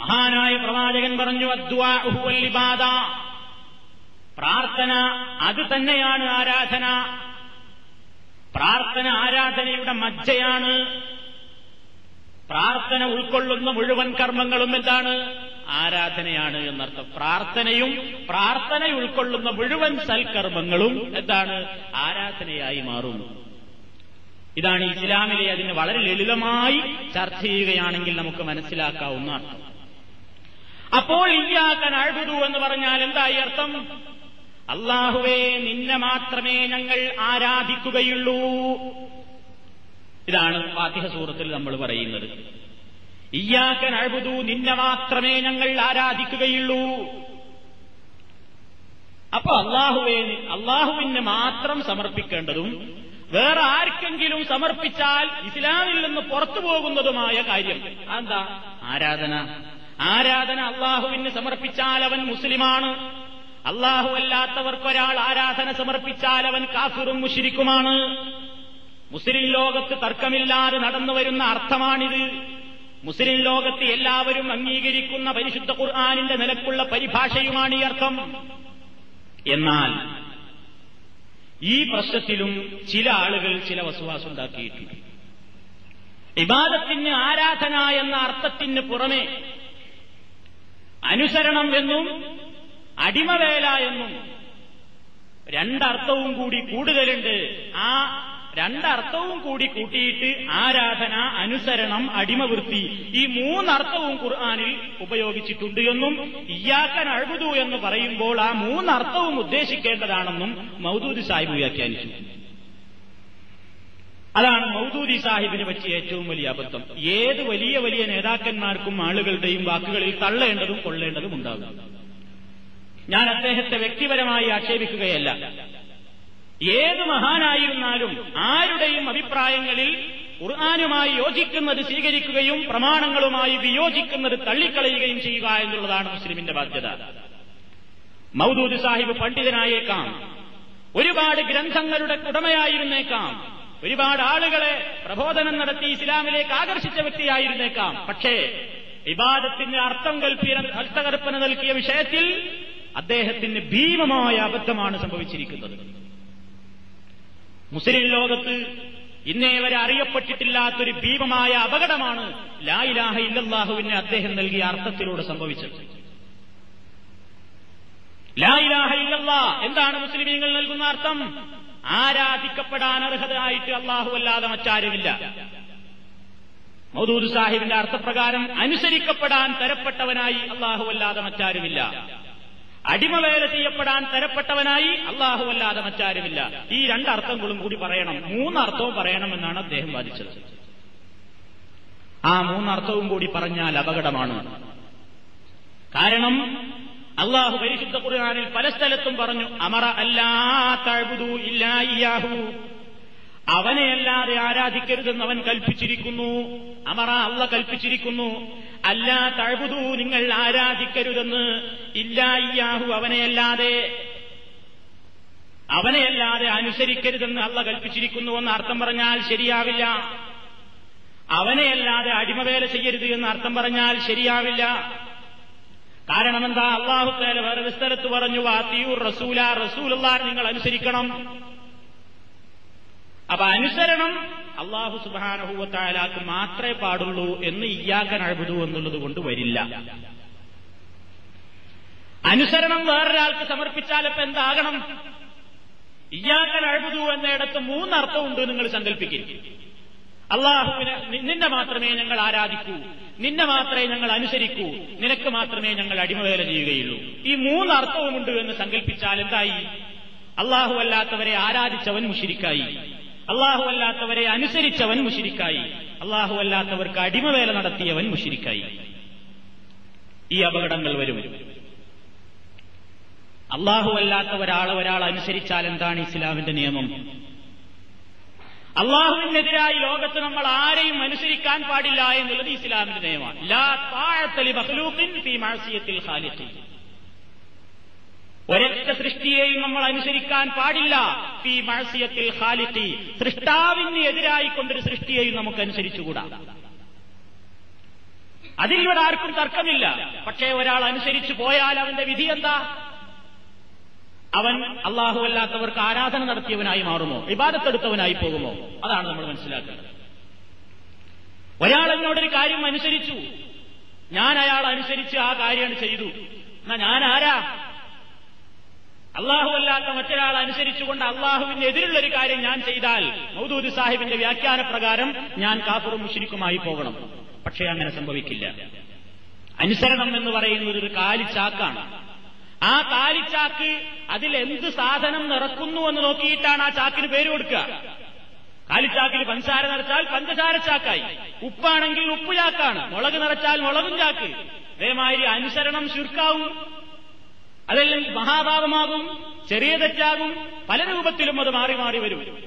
മഹാനായ പ്രവാചകൻ പറഞ്ഞു അദ്വാഹുവല്ലിബാദ പ്രാർത്ഥന അത് തന്നെയാണ് ആരാധന. പ്രാർത്ഥന ആരാധനയുടെ മജ്ജയാണ്. പ്രാർത്ഥന ഉൾക്കൊള്ളുന്ന മുഴുവൻ കർമ്മങ്ങളും എന്താണ്? ആരാധനയാണ് എന്നർത്ഥം. പ്രാർത്ഥനയും പ്രാർത്ഥന ഉൾക്കൊള്ളുന്ന മുഴുവൻ സൽക്കർമ്മങ്ങളും എന്താണ്? ആരാധനയായി മാറും. ഇതാണ് ഇസ്ലാമിലെ അതിന് വളരെ ലളിതമായി ചർച്ച ചെയ്യുകയാണെങ്കിൽ നമുക്ക് മനസ്സിലാക്കാവുന്ന അർത്ഥം അപ്പോൾ ഇയാക്കൻ അഴുതു എന്ന് പറഞ്ഞാൽ എന്തായി അർത്ഥം? അള്ളാഹുവേ നിന്നെ മാത്രമേ ഞങ്ങൾ ആരാധിക്കുകയുള്ളൂ. ഇതാണ് ഫാത്തിഹ സൂറത്തിൽ നമ്മൾ പറയുന്നത്. ഇയാക്കൻ അഴുതു നിന്നെ മാത്രമേ ഞങ്ങൾ ആരാധിക്കുകയുള്ളൂ. അപ്പൊ അള്ളാഹുവേന് അള്ളാഹുവിന് മാത്രം സമർപ്പിക്കേണ്ടതും വേറെ ആർക്കെങ്കിലും സമർപ്പിച്ചാൽ ഇസ്ലാമിൽ നിന്ന് പുറത്തു പോകുന്നതുമായ കാര്യം. എന്താ ആരാധന. ആരാധന അള്ളാഹുവിന് സമർപ്പിച്ചാൽ അവൻ മുസ്ലിമാണ്. അള്ളാഹു അല്ലാത്തവർക്കൊരാൾ ആരാധന സമർപ്പിച്ചാൽ അവൻ കാഫിറും മുഷിരിക്കുമാണ് മുസ്ലിം ലോകത്ത് തർക്കമില്ലാതെ നടന്നു വരുന്ന അർത്ഥമാണിത്. മുസ്ലിം ലോകത്ത് എല്ലാവരും അംഗീകരിക്കുന്ന പരിശുദ്ധ ഖുർആാനിന്റെ നിലക്കുള്ള പരിഭാഷയുമാണ് ഈ അർത്ഥം. എന്നാൽ ഈ പ്രശ്നത്തിലും ചില ആളുകൾ ചില വസുവാസുണ്ടാക്കിയിട്ടുണ്ട് ഇബാദത്തിന് ആരാധന എന്ന അർത്ഥത്തിന് പുറമെ അനുസരണം എന്നും അടിമവേല എന്നും രണ്ടർത്ഥവും കൂടി കൂടുതലുണ്ട്. ആ രണ്ടർത്ഥവും കൂടി കൂട്ടിയിട്ട് ആരാധന അനുസരണം അടിമവൃത്തി ഈ മൂന്നർത്ഥവും ഖുർആാനിൽ ഉപയോഗിച്ചിട്ടുണ്ട് എന്നും ഇയാക്കൻ അഴുതു എന്ന് പറയുമ്പോൾ ആ മൂന്നർത്ഥവും ഉദ്ദേശിക്കേണ്ടതാണെന്നും മൗദൂദി സാഹിബ് വ്യാഖ്യാനിച്ചു. അതാണ് മൗദൂദി സാഹിബിനെ പറ്റിയ ഏറ്റവും വലിയ അബദ്ധം. ഏത് വലിയ വലിയ നേതാക്കന്മാർക്കും ആളുകളുടെയും വാക്കുകളിൽ തള്ളേണ്ടതും കൊള്ളേണ്ടതും ഉണ്ടാകും. ഞാൻ അദ്ദേഹത്തെ വ്യക്തിപരമായി ആക്ഷേപിക്കുകയല്ല. ഏത് മഹാനായിരുന്നാലും ആരുടെയും അഭിപ്രായങ്ങളിൽ ഖുർആാനുമായി യോജിക്കുന്നത് സ്വീകരിക്കുകയും പ്രമാണങ്ങളുമായി വിയോജിക്കുന്നത് തള്ളിക്കളയുകയും ചെയ്യുക എന്നുള്ളതാണ് മുസ്ലിമിന്റെ ബാധ്യത. മൗദൂദ് സാഹിബ് പണ്ഡിതനായേക്കാം. ഒരുപാട് ഗ്രന്ഥങ്ങളുടെ ഉടമയായിരുന്നേക്കാം. ഒരുപാട് ആളുകളെ പ്രബോധനം നടത്തി ഇസ്ലാമിലേക്ക് ആകർഷിച്ച വ്യക്തിയായിരുന്നേക്കാം. പക്ഷേ വിവാദത്തിന്റെ അർത്ഥം കൽപ്പിയ അർത്ഥകൽപ്പന നൽകിയ വിഷയത്തിൽ അദ്ദേഹത്തിന് ഭീമമായ അബദ്ധമാണ് സംഭവിച്ചിരിക്കുന്നത്. മുസ്ലിം ലോകത്ത് ഇന്നേ വരെ അറിയപ്പെട്ടിട്ടില്ലാത്തൊരു ഭീമമായ അപകടമാണ് ലായിലാഹ ഇല്ലാഹുവിന് അദ്ദേഹം നൽകിയ അർത്ഥത്തിലൂടെ സംഭവിച്ചത്. ലായിലാഹ ഇല്ലല്ലാ എന്താണ് മുസ്ലിമീങ്ങൾ നൽകുന്ന അർത്ഥം? ആരാധിക്കപ്പെടാൻ അർഹതയായിട്ട് അള്ളാഹു അല്ലാതെ മറ്റാരുമില്ല. മൗദൂദ് സാഹിബിന്റെ അർത്ഥപ്രകാരം അനുസരിക്കപ്പെടാൻ തരപ്പെട്ടവനായി അള്ളാഹു അല്ലാതെ മറ്റാരുമില്ല. അടിമവേല ചെയ്യപ്പെടാൻ തരപ്പെട്ടവനായി അള്ളാഹു അല്ലാതെ മറ്റാരുമില്ല. ഈ രണ്ടർത്ഥങ്ങളും കൂടി പറയണം. മൂന്നർത്ഥവും പറയണമെന്നാണ് അദ്ദേഹം വാദിച്ചത്. ആ മൂന്നർത്ഥവും കൂടി പറഞ്ഞാൽ അപകടമാണ്. കാരണം അള്ളാഹു പരിശുദ്ധ ഖുർആാനിൽ പല സ്ഥലത്തും പറഞ്ഞു അമറ അല്ലാ തഴുതു ഇല്ലാഹു അവനെയല്ലാതെ ആരാധിക്കരുതെന്ന് അവൻ കൽപ്പിച്ചിരിക്കുന്നു. അമറ അള്ള കൽപ്പിച്ചിരിക്കുന്നു. അല്ല തഴുതു നിങ്ങൾ ആരാധിക്കരുതെന്ന്. ഇല്ലായിയാഹു അവനെയല്ലാതെ. അവനെയല്ലാതെ അനുസരിക്കരുതെന്ന് അള്ള കൽപ്പിച്ചിരിക്കുന്നു എന്ന് അർത്ഥം പറഞ്ഞാൽ ശരിയാവില്ല. അവനെയല്ലാതെ അടിമവേല ചെയ്യരുത് എന്ന് അർത്ഥം പറഞ്ഞാൽ ശരിയാവില്ല. കാരണം എന്താ അള്ളാഹു തേല വേറെ സ്ഥലത്ത് പറഞ്ഞു വാത്തിയൂർ റസൂല റസൂലുള്ള നിങ്ങൾ അനുസരിക്കണം. അപ്പൊ അനുസരണം അള്ളാഹു സുബാനഹുവത്തായാലാക്ക് മാത്രമേ പാടുള്ളൂ എന്ന് ഇയാക്കൻ അഴുതു എന്നുള്ളത് കൊണ്ട് വരില്ല. അനുസരണം വേറൊരാൾക്ക് സമർപ്പിച്ചാൽ ഇപ്പൊ എന്താകണം? ഇയാക്കൻ അഴുതു എന്നിടത്ത് മൂന്നർത്ഥമുണ്ട് നിങ്ങൾ സങ്കല്പിക്കും അള്ളാഹുവിനെ നിന്നെ മാത്രമേ ഞങ്ങൾ ആരാധിക്കൂ. നിന്നെ മാത്രമേ ഞങ്ങൾ അനുസരിക്കൂ. നിനക്ക് മാത്രമേ ഞങ്ങൾ അടിമവേല ചെയ്യുകയുള്ളൂ. ഈ മൂന്ന് മൂന്നർത്ഥവുമുണ്ട് എന്ന് സങ്കല്പിച്ചാൽ എന്തായി? അള്ളാഹു അല്ലാത്തവരെ ആരാധിച്ചവൻ മുഷിരിക്കായി. അള്ളാഹു അല്ലാത്തവരെ അനുസരിച്ചവൻ മുഷിരിക്കായി. അള്ളാഹു അല്ലാത്തവർക്ക് അടിമവേല നടത്തിയവൻ മുഷിരിക്കായി. ഈ അപകടങ്ങൾ വരും. അള്ളാഹു അല്ലാത്ത ഒരാളെ ഒരാൾ അനുസരിച്ചാൽ എന്താണ് ഇസ്ലാമിന്റെ നിയമം? അള്ളാഹുവിനെതിരായി ലോകത്ത് നമ്മൾ ആരെയും അനുസരിക്കാൻ പാടില്ല എന്നുള്ളത് ഇസ്ലാമിന്റെ നിയമമാണ്. ഒരൊറ്റ സൃഷ്ടിയെയും നമ്മൾ അനുസരിക്കാൻ പാടില്ല. സൃഷ്ടാവിന് എതിരായി കൊണ്ടൊരു സൃഷ്ടിയെയും നമുക്ക് അനുസരിച്ചുകൂടാ അതിൽ ഇവിടെ ആർക്കും തർക്കമില്ല. പക്ഷേ ഒരാൾ അനുസരിച്ചു പോയാൽ അവന്റെ വിധി എന്താ? അവൻ അള്ളാഹു അല്ലാത്തവർക്ക് ആരാധന നടത്തിയവനായി മാറുമോ? വിവാദത്തെടുത്തവനായി പോകുമോ? അതാണ് നമ്മൾ മനസ്സിലാക്കേണ്ടത്. ഒരാൾ എന്നോടൊരു കാര്യം അനുസരിച്ചു. ഞാൻ അയാൾ അനുസരിച്ച് ആ കാര്യമാണ് ചെയ്തു. എന്നാ ഞാൻ ആരാ അള്ളാഹു അല്ലാത്ത മറ്റൊരാൾ അനുസരിച്ചുകൊണ്ട് അള്ളാഹുവിന്റെ എതിരുള്ളൊരു കാര്യം ഞാൻ ചെയ്താൽ മൗദൂദ് സാഹിബിന്റെ വ്യാഖ്യാന പ്രകാരം ഞാൻ കാപ്പുറും മുഷിരിക്കുമായി പോകണം. പക്ഷേ അങ്ങനെ സംഭവിക്കില്ല. അനുസരണം എന്ന് പറയുന്നത് ഒരു കാലിച്ചാക്കാണ്. ആ കാലിച്ചാക്ക് അതിൽ എന്ത് സാധനം നിറക്കുന്നു എന്ന് നോക്കിയിട്ടാണ് ആ ചാക്കിന് പേര് കൊടുക്കുക. കാലിച്ചാക്കിൽ പഞ്ചസാര നിറച്ചാൽ പഞ്ചസാര ചാക്കായി. ഉപ്പാണെങ്കിൽ ഉപ്പ് ചാക്കാണ് മുളക് നിറച്ചാൽ മുളകും ചാക്ക്. അതേമാതിരി അനുസരണം ശുർക്കാവും. അതല്ലെങ്കിൽ മഹാഭാവമാകും ചെറിയ തെറ്റാകും പല രൂപത്തിലും അത് മാറി മാറി വരും.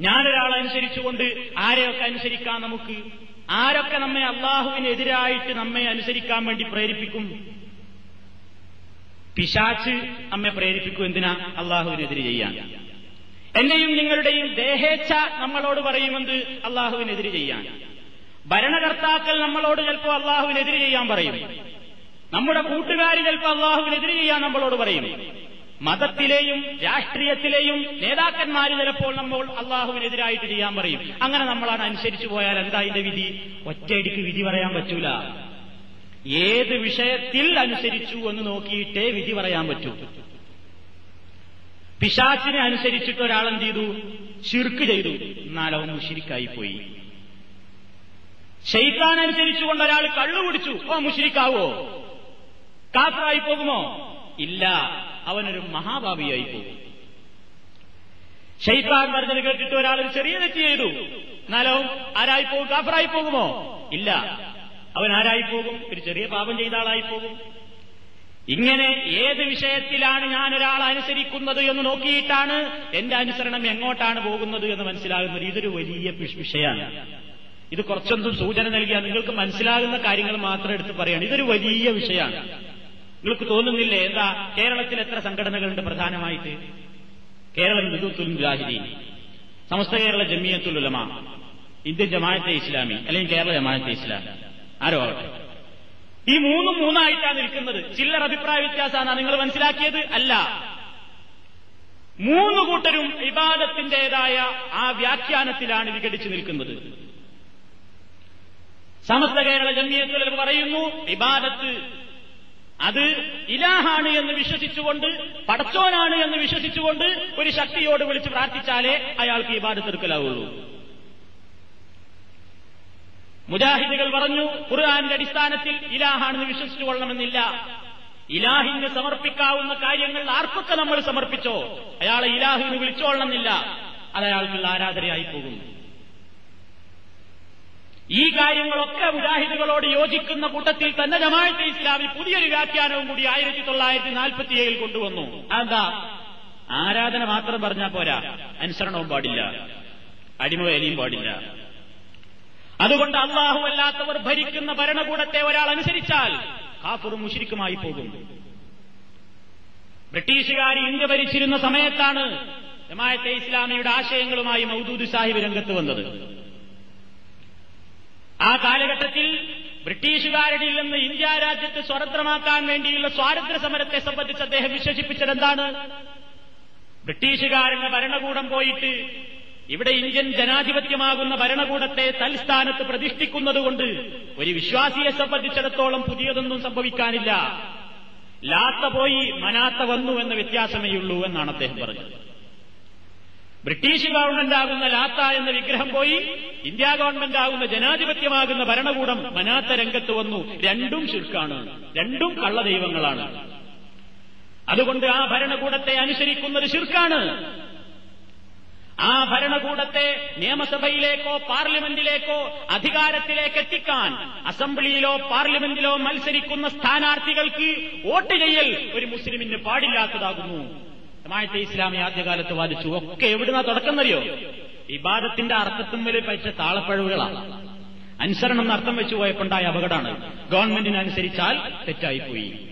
ഞാനൊരാളെ അനുസരിച്ചുകൊണ്ട് ആരെയൊക്കെ അനുസരിക്കാം നമുക്ക്? ആരൊക്കെ നമ്മെ അള്ളാഹുവിനെതിരായിട്ട് നമ്മെ അനുസരിക്കാൻ വേണ്ടി പ്രേരിപ്പിക്കും? പിശാച്ച് നമ്മെ പ്രേരിപ്പിക്കും എന്തിനാ? അള്ളാഹുവിനെതിരെ ചെയ്യാൻ. എന്റെയും നിങ്ങളുടെയും ദേഹേച്ഛ നമ്മളോട് പറയുമെന്ത് അള്ളാഹുവിനെതിരെ ചെയ്യാൻ. ഭരണകർത്താക്കൾ നമ്മളോട് ചിലപ്പോൾ അള്ളാഹുവിനെതിരെ ചെയ്യാൻ പറയും. നമ്മുടെ കൂട്ടുകാർ ചിലപ്പോൾ അള്ളാഹുവിനെതിരെ ചെയ്യാൻ നമ്മളോട് പറയും മതത്തിലെയും രാഷ്ട്രീയത്തിലെയും നേതാക്കന്മാർ ചിലപ്പോൾ നമ്മൾ അള്ളാഹുവിനെതിരായിട്ട് ചെയ്യാൻ പറയും. അങ്ങനെ നമ്മളാണ് അനുസരിച്ചു പോയാൽ എന്താ ഇതിന്റെ വിധി? ഒറ്റയടിക്ക് വിധി പറയാൻ പറ്റൂല. ഏത് വിഷയത്തിൽ അനുസരിച്ചു എന്ന് നോക്കിയിട്ടേ വിധി പറയാൻ പറ്റൂ. പിശാച്ചിനെ അനുസരിച്ചിട്ട് ഒരാളെന്ത് ചെയ്തു? ശിർക്ക് ചെയ്തു. എന്നാലവൻ മുഷിരിക്കായി പോയി ഷെയ്ത്താൻ അനുസരിച്ചുകൊണ്ട് ഒരാൾ കള്ളു കുടിച്ചു. ഓ മുഷിരിക്കാവോ? കാഫറായി പോകുമോ ഇല്ല. അവനൊരു മഹാഭാവിയായി പോകും. ഷെയ്ത്താൻ പറഞ്ഞത് കേട്ടിട്ട് ഒരാൾ ഒരു ചെറിയ തെറ്റ് ചെയ്തു. എന്നാലോ ആരായി പോകും കാഫറായി പോകുമോ ഇല്ല. അവൻ ആരായി പോകും ഒരു ചെറിയ പാപം ചെയ്ത ആളായി പോകും ഇങ്ങനെ ഏത് വിഷയത്തിലാണ് ഞാൻ ഒരാൾ അനുസരിക്കുന്നത് എന്ന് നോക്കിയിട്ടാണ് എന്റെ അനുസരണം എങ്ങോട്ടാണ് പോകുന്നത് എന്ന് മനസ്സിലാകുന്നത്. ഇതൊരു വലിയ വിഷയമാണ് ഇത് കുറച്ചൊന്നും സൂചന നൽകിയാൽ നിങ്ങൾക്ക് മനസ്സിലാകുന്ന കാര്യങ്ങൾ മാത്രം എടുത്ത് പറയാണ്. ഇതൊരു വലിയ വിഷയമാണ് നിങ്ങൾക്ക് തോന്നുന്നില്ലേ? എന്താ? കേരളത്തിൽ എത്ര സംഘടനകളുണ്ട് പ്രധാനമായിട്ട്? കേരളം ഹിന്ദുത്തുൽ മുജാഹിദീൻ സമസ്ത കേരള ജമിയത്തുൽ ഉലമ ഇന്ത്യൻ ജമാഅത്തെ ഇസ്ലാമി അല്ലെങ്കിൽ കേരള ജമാഅത്തെ ഇസ്ലാമി ആരോ ആവട്ടെ. ഈ മൂന്നും മൂന്നായിട്ടാണ് നിൽക്കുന്നത്. ചില്ലർ അഭിപ്രായ വ്യത്യാസമാണ്. നിങ്ങൾ മനസ്സിലാക്കിയത്? അല്ല. മൂന്ന് കൂട്ടരും ഇബാദത്തിന്റേതായ ആ വ്യാഖ്യാനത്തിലാണ് വിഘടിച്ചു നിൽക്കുന്നത്. സമസ്ത കേരള ജമിയത്തുൽ പറയുന്നു ഇബാദത്ത് അത് ഇലാഹാണ് എന്ന് വിശ്വസിച്ചുകൊണ്ട് പടച്ചോനാണ് എന്ന് വിശ്വസിച്ചുകൊണ്ട് ഒരു ശക്തിയോട് വിളിച്ച് പ്രാർത്ഥിച്ചാലേ അയാൾക്ക് ഇബാദത്ത് തീർക്കലാവുള്ളൂ മുജാഹിദികൾ പറഞ്ഞു ഖുർആാന്റെ അടിസ്ഥാനത്തിൽ ഇലാഹാണെന്ന് വിശ്വസിച്ചു കൊള്ളണമെന്നില്ല. ഇലാഹിന് സമർപ്പിക്കാവുന്ന കാര്യങ്ങൾ ആർക്കൊക്കെ നമ്മൾ സമർപ്പിച്ചോ? അയാളെ ഇലാഹിന് വിളിച്ചോളണമെന്നില്ല അത് അയാൾക്കുള്ള ആരാധനയായി പോകും ഈ കാര്യങ്ങളൊക്കെ മുജാഹിദുകളോട് യോജിക്കുന്ന കൂട്ടത്തിൽ തന്നെ ജമാഅത്തെ ഇസ്ലാമി പുതിയൊരു വ്യാഖ്യാനവും കൂടി ആയിരത്തി തൊള്ളായിരത്തി നാൽപ്പത്തിയേഴിൽ കൊണ്ടുവന്നു. അതെന്താ? ആരാധന മാത്രം പറഞ്ഞാൽ പോരാ. അനുസരണവും പാടില്ല. അടിമവേലിയും പാടില്ല. അതുകൊണ്ട് അള്ളാഹു അല്ലാത്തവർ ഭരിക്കുന്ന ഭരണകൂടത്തെ ഒരാൾ അനുസരിച്ചാൽ കാഫറും മുഷിരിക്കുമായി പോകും. ബ്രിട്ടീഷുകാർ ഇന്ത്യ ഭരിച്ചിരുന്ന സമയത്താണ് ജമാഅത്തെ ഇസ്ലാമിയുടെ ആശയങ്ങളുമായി മൗദൂദ് സാഹിബ് രംഗത്ത് വന്നത്. ആ കാലഘട്ടത്തിൽ ബ്രിട്ടീഷുകാരുടെ നിന്ന് ഇന്ത്യ രാജ്യത്ത് സ്വതന്ത്രമാക്കാൻ വേണ്ടിയുള്ള സ്വാതന്ത്ര്യ സമരത്തെ സംബന്ധിച്ച് അദ്ദേഹം വിശേഷിപ്പിച്ചത് എന്താണ് ബ്രിട്ടീഷുകാരുടെ ഭരണകൂടം പോയിട്ട് ഇവിടെ ഇന്ത്യൻ ജനാധിപത്യമാകുന്ന ഭരണകൂടത്തെ തൽസ്ഥാനത്ത് പ്രതിഷ്ഠിക്കുന്നതുകൊണ്ട് ഒരു വിശ്വാസിയെ സംബന്ധിച്ചിടത്തോളം പുതിയതൊന്നും സംഭവിക്കാനില്ല. ലാത്ത പോയി മനാത്ത വന്നു എന്ന വ്യത്യാസമേയുള്ളൂ എന്നാണ് അദ്ദേഹം പറഞ്ഞത്. ബ്രിട്ടീഷ് ഗവൺമെന്റ് ആകുന്ന ലാത്ത എന്ന വിഗ്രഹം പോയി ഇന്ത്യ ഗവൺമെന്റ് ആകുന്ന ജനാധിപത്യമാകുന്ന ഭരണകൂടം മനാത്ത രംഗത്ത് വന്നു. രണ്ടും ശുൽക്കാണ്. രണ്ടും കള്ളദൈവങ്ങളാണ് അതുകൊണ്ട് ആ ഭരണകൂടത്തെ അനുസരിക്കുന്നത് ശുൽക്കാണ്. ആ ഭരണകൂടത്തെ നിയമസഭയിലേക്കോ പാർലമെന്റിലേക്കോ അധികാരത്തിലേക്ക് എത്തിക്കാൻ അസംബ്ലിയിലോ പാർലമെന്റിലോ മത്സരിക്കുന്ന സ്ഥാനാർത്ഥികൾക്ക് വോട്ട് ചെയ്യൽ ഒരു മുസ്ലിമിന് പാടില്ലാത്തതാകുന്നു. ജമാഅത്തെ ഇസ്ലാമി ആദ്യകാലത്ത് വാദിച്ചു. ഒക്കെ എവിടുന്ന വിവാദത്തിന്റെ ഇബാദത്തിന്റെ അർത്ഥത്തുമ്മിൽ പറ്റിയ താളപ്പഴവുകളാണ്. അനുസരണം എന്ന് അർത്ഥം വെച്ചു പോയപ്പോണ്ടായ അപകടമാണ്. ഗവൺമെന്റിനനുസരിച്ചാൽ തെറ്റായിപ്പോയി.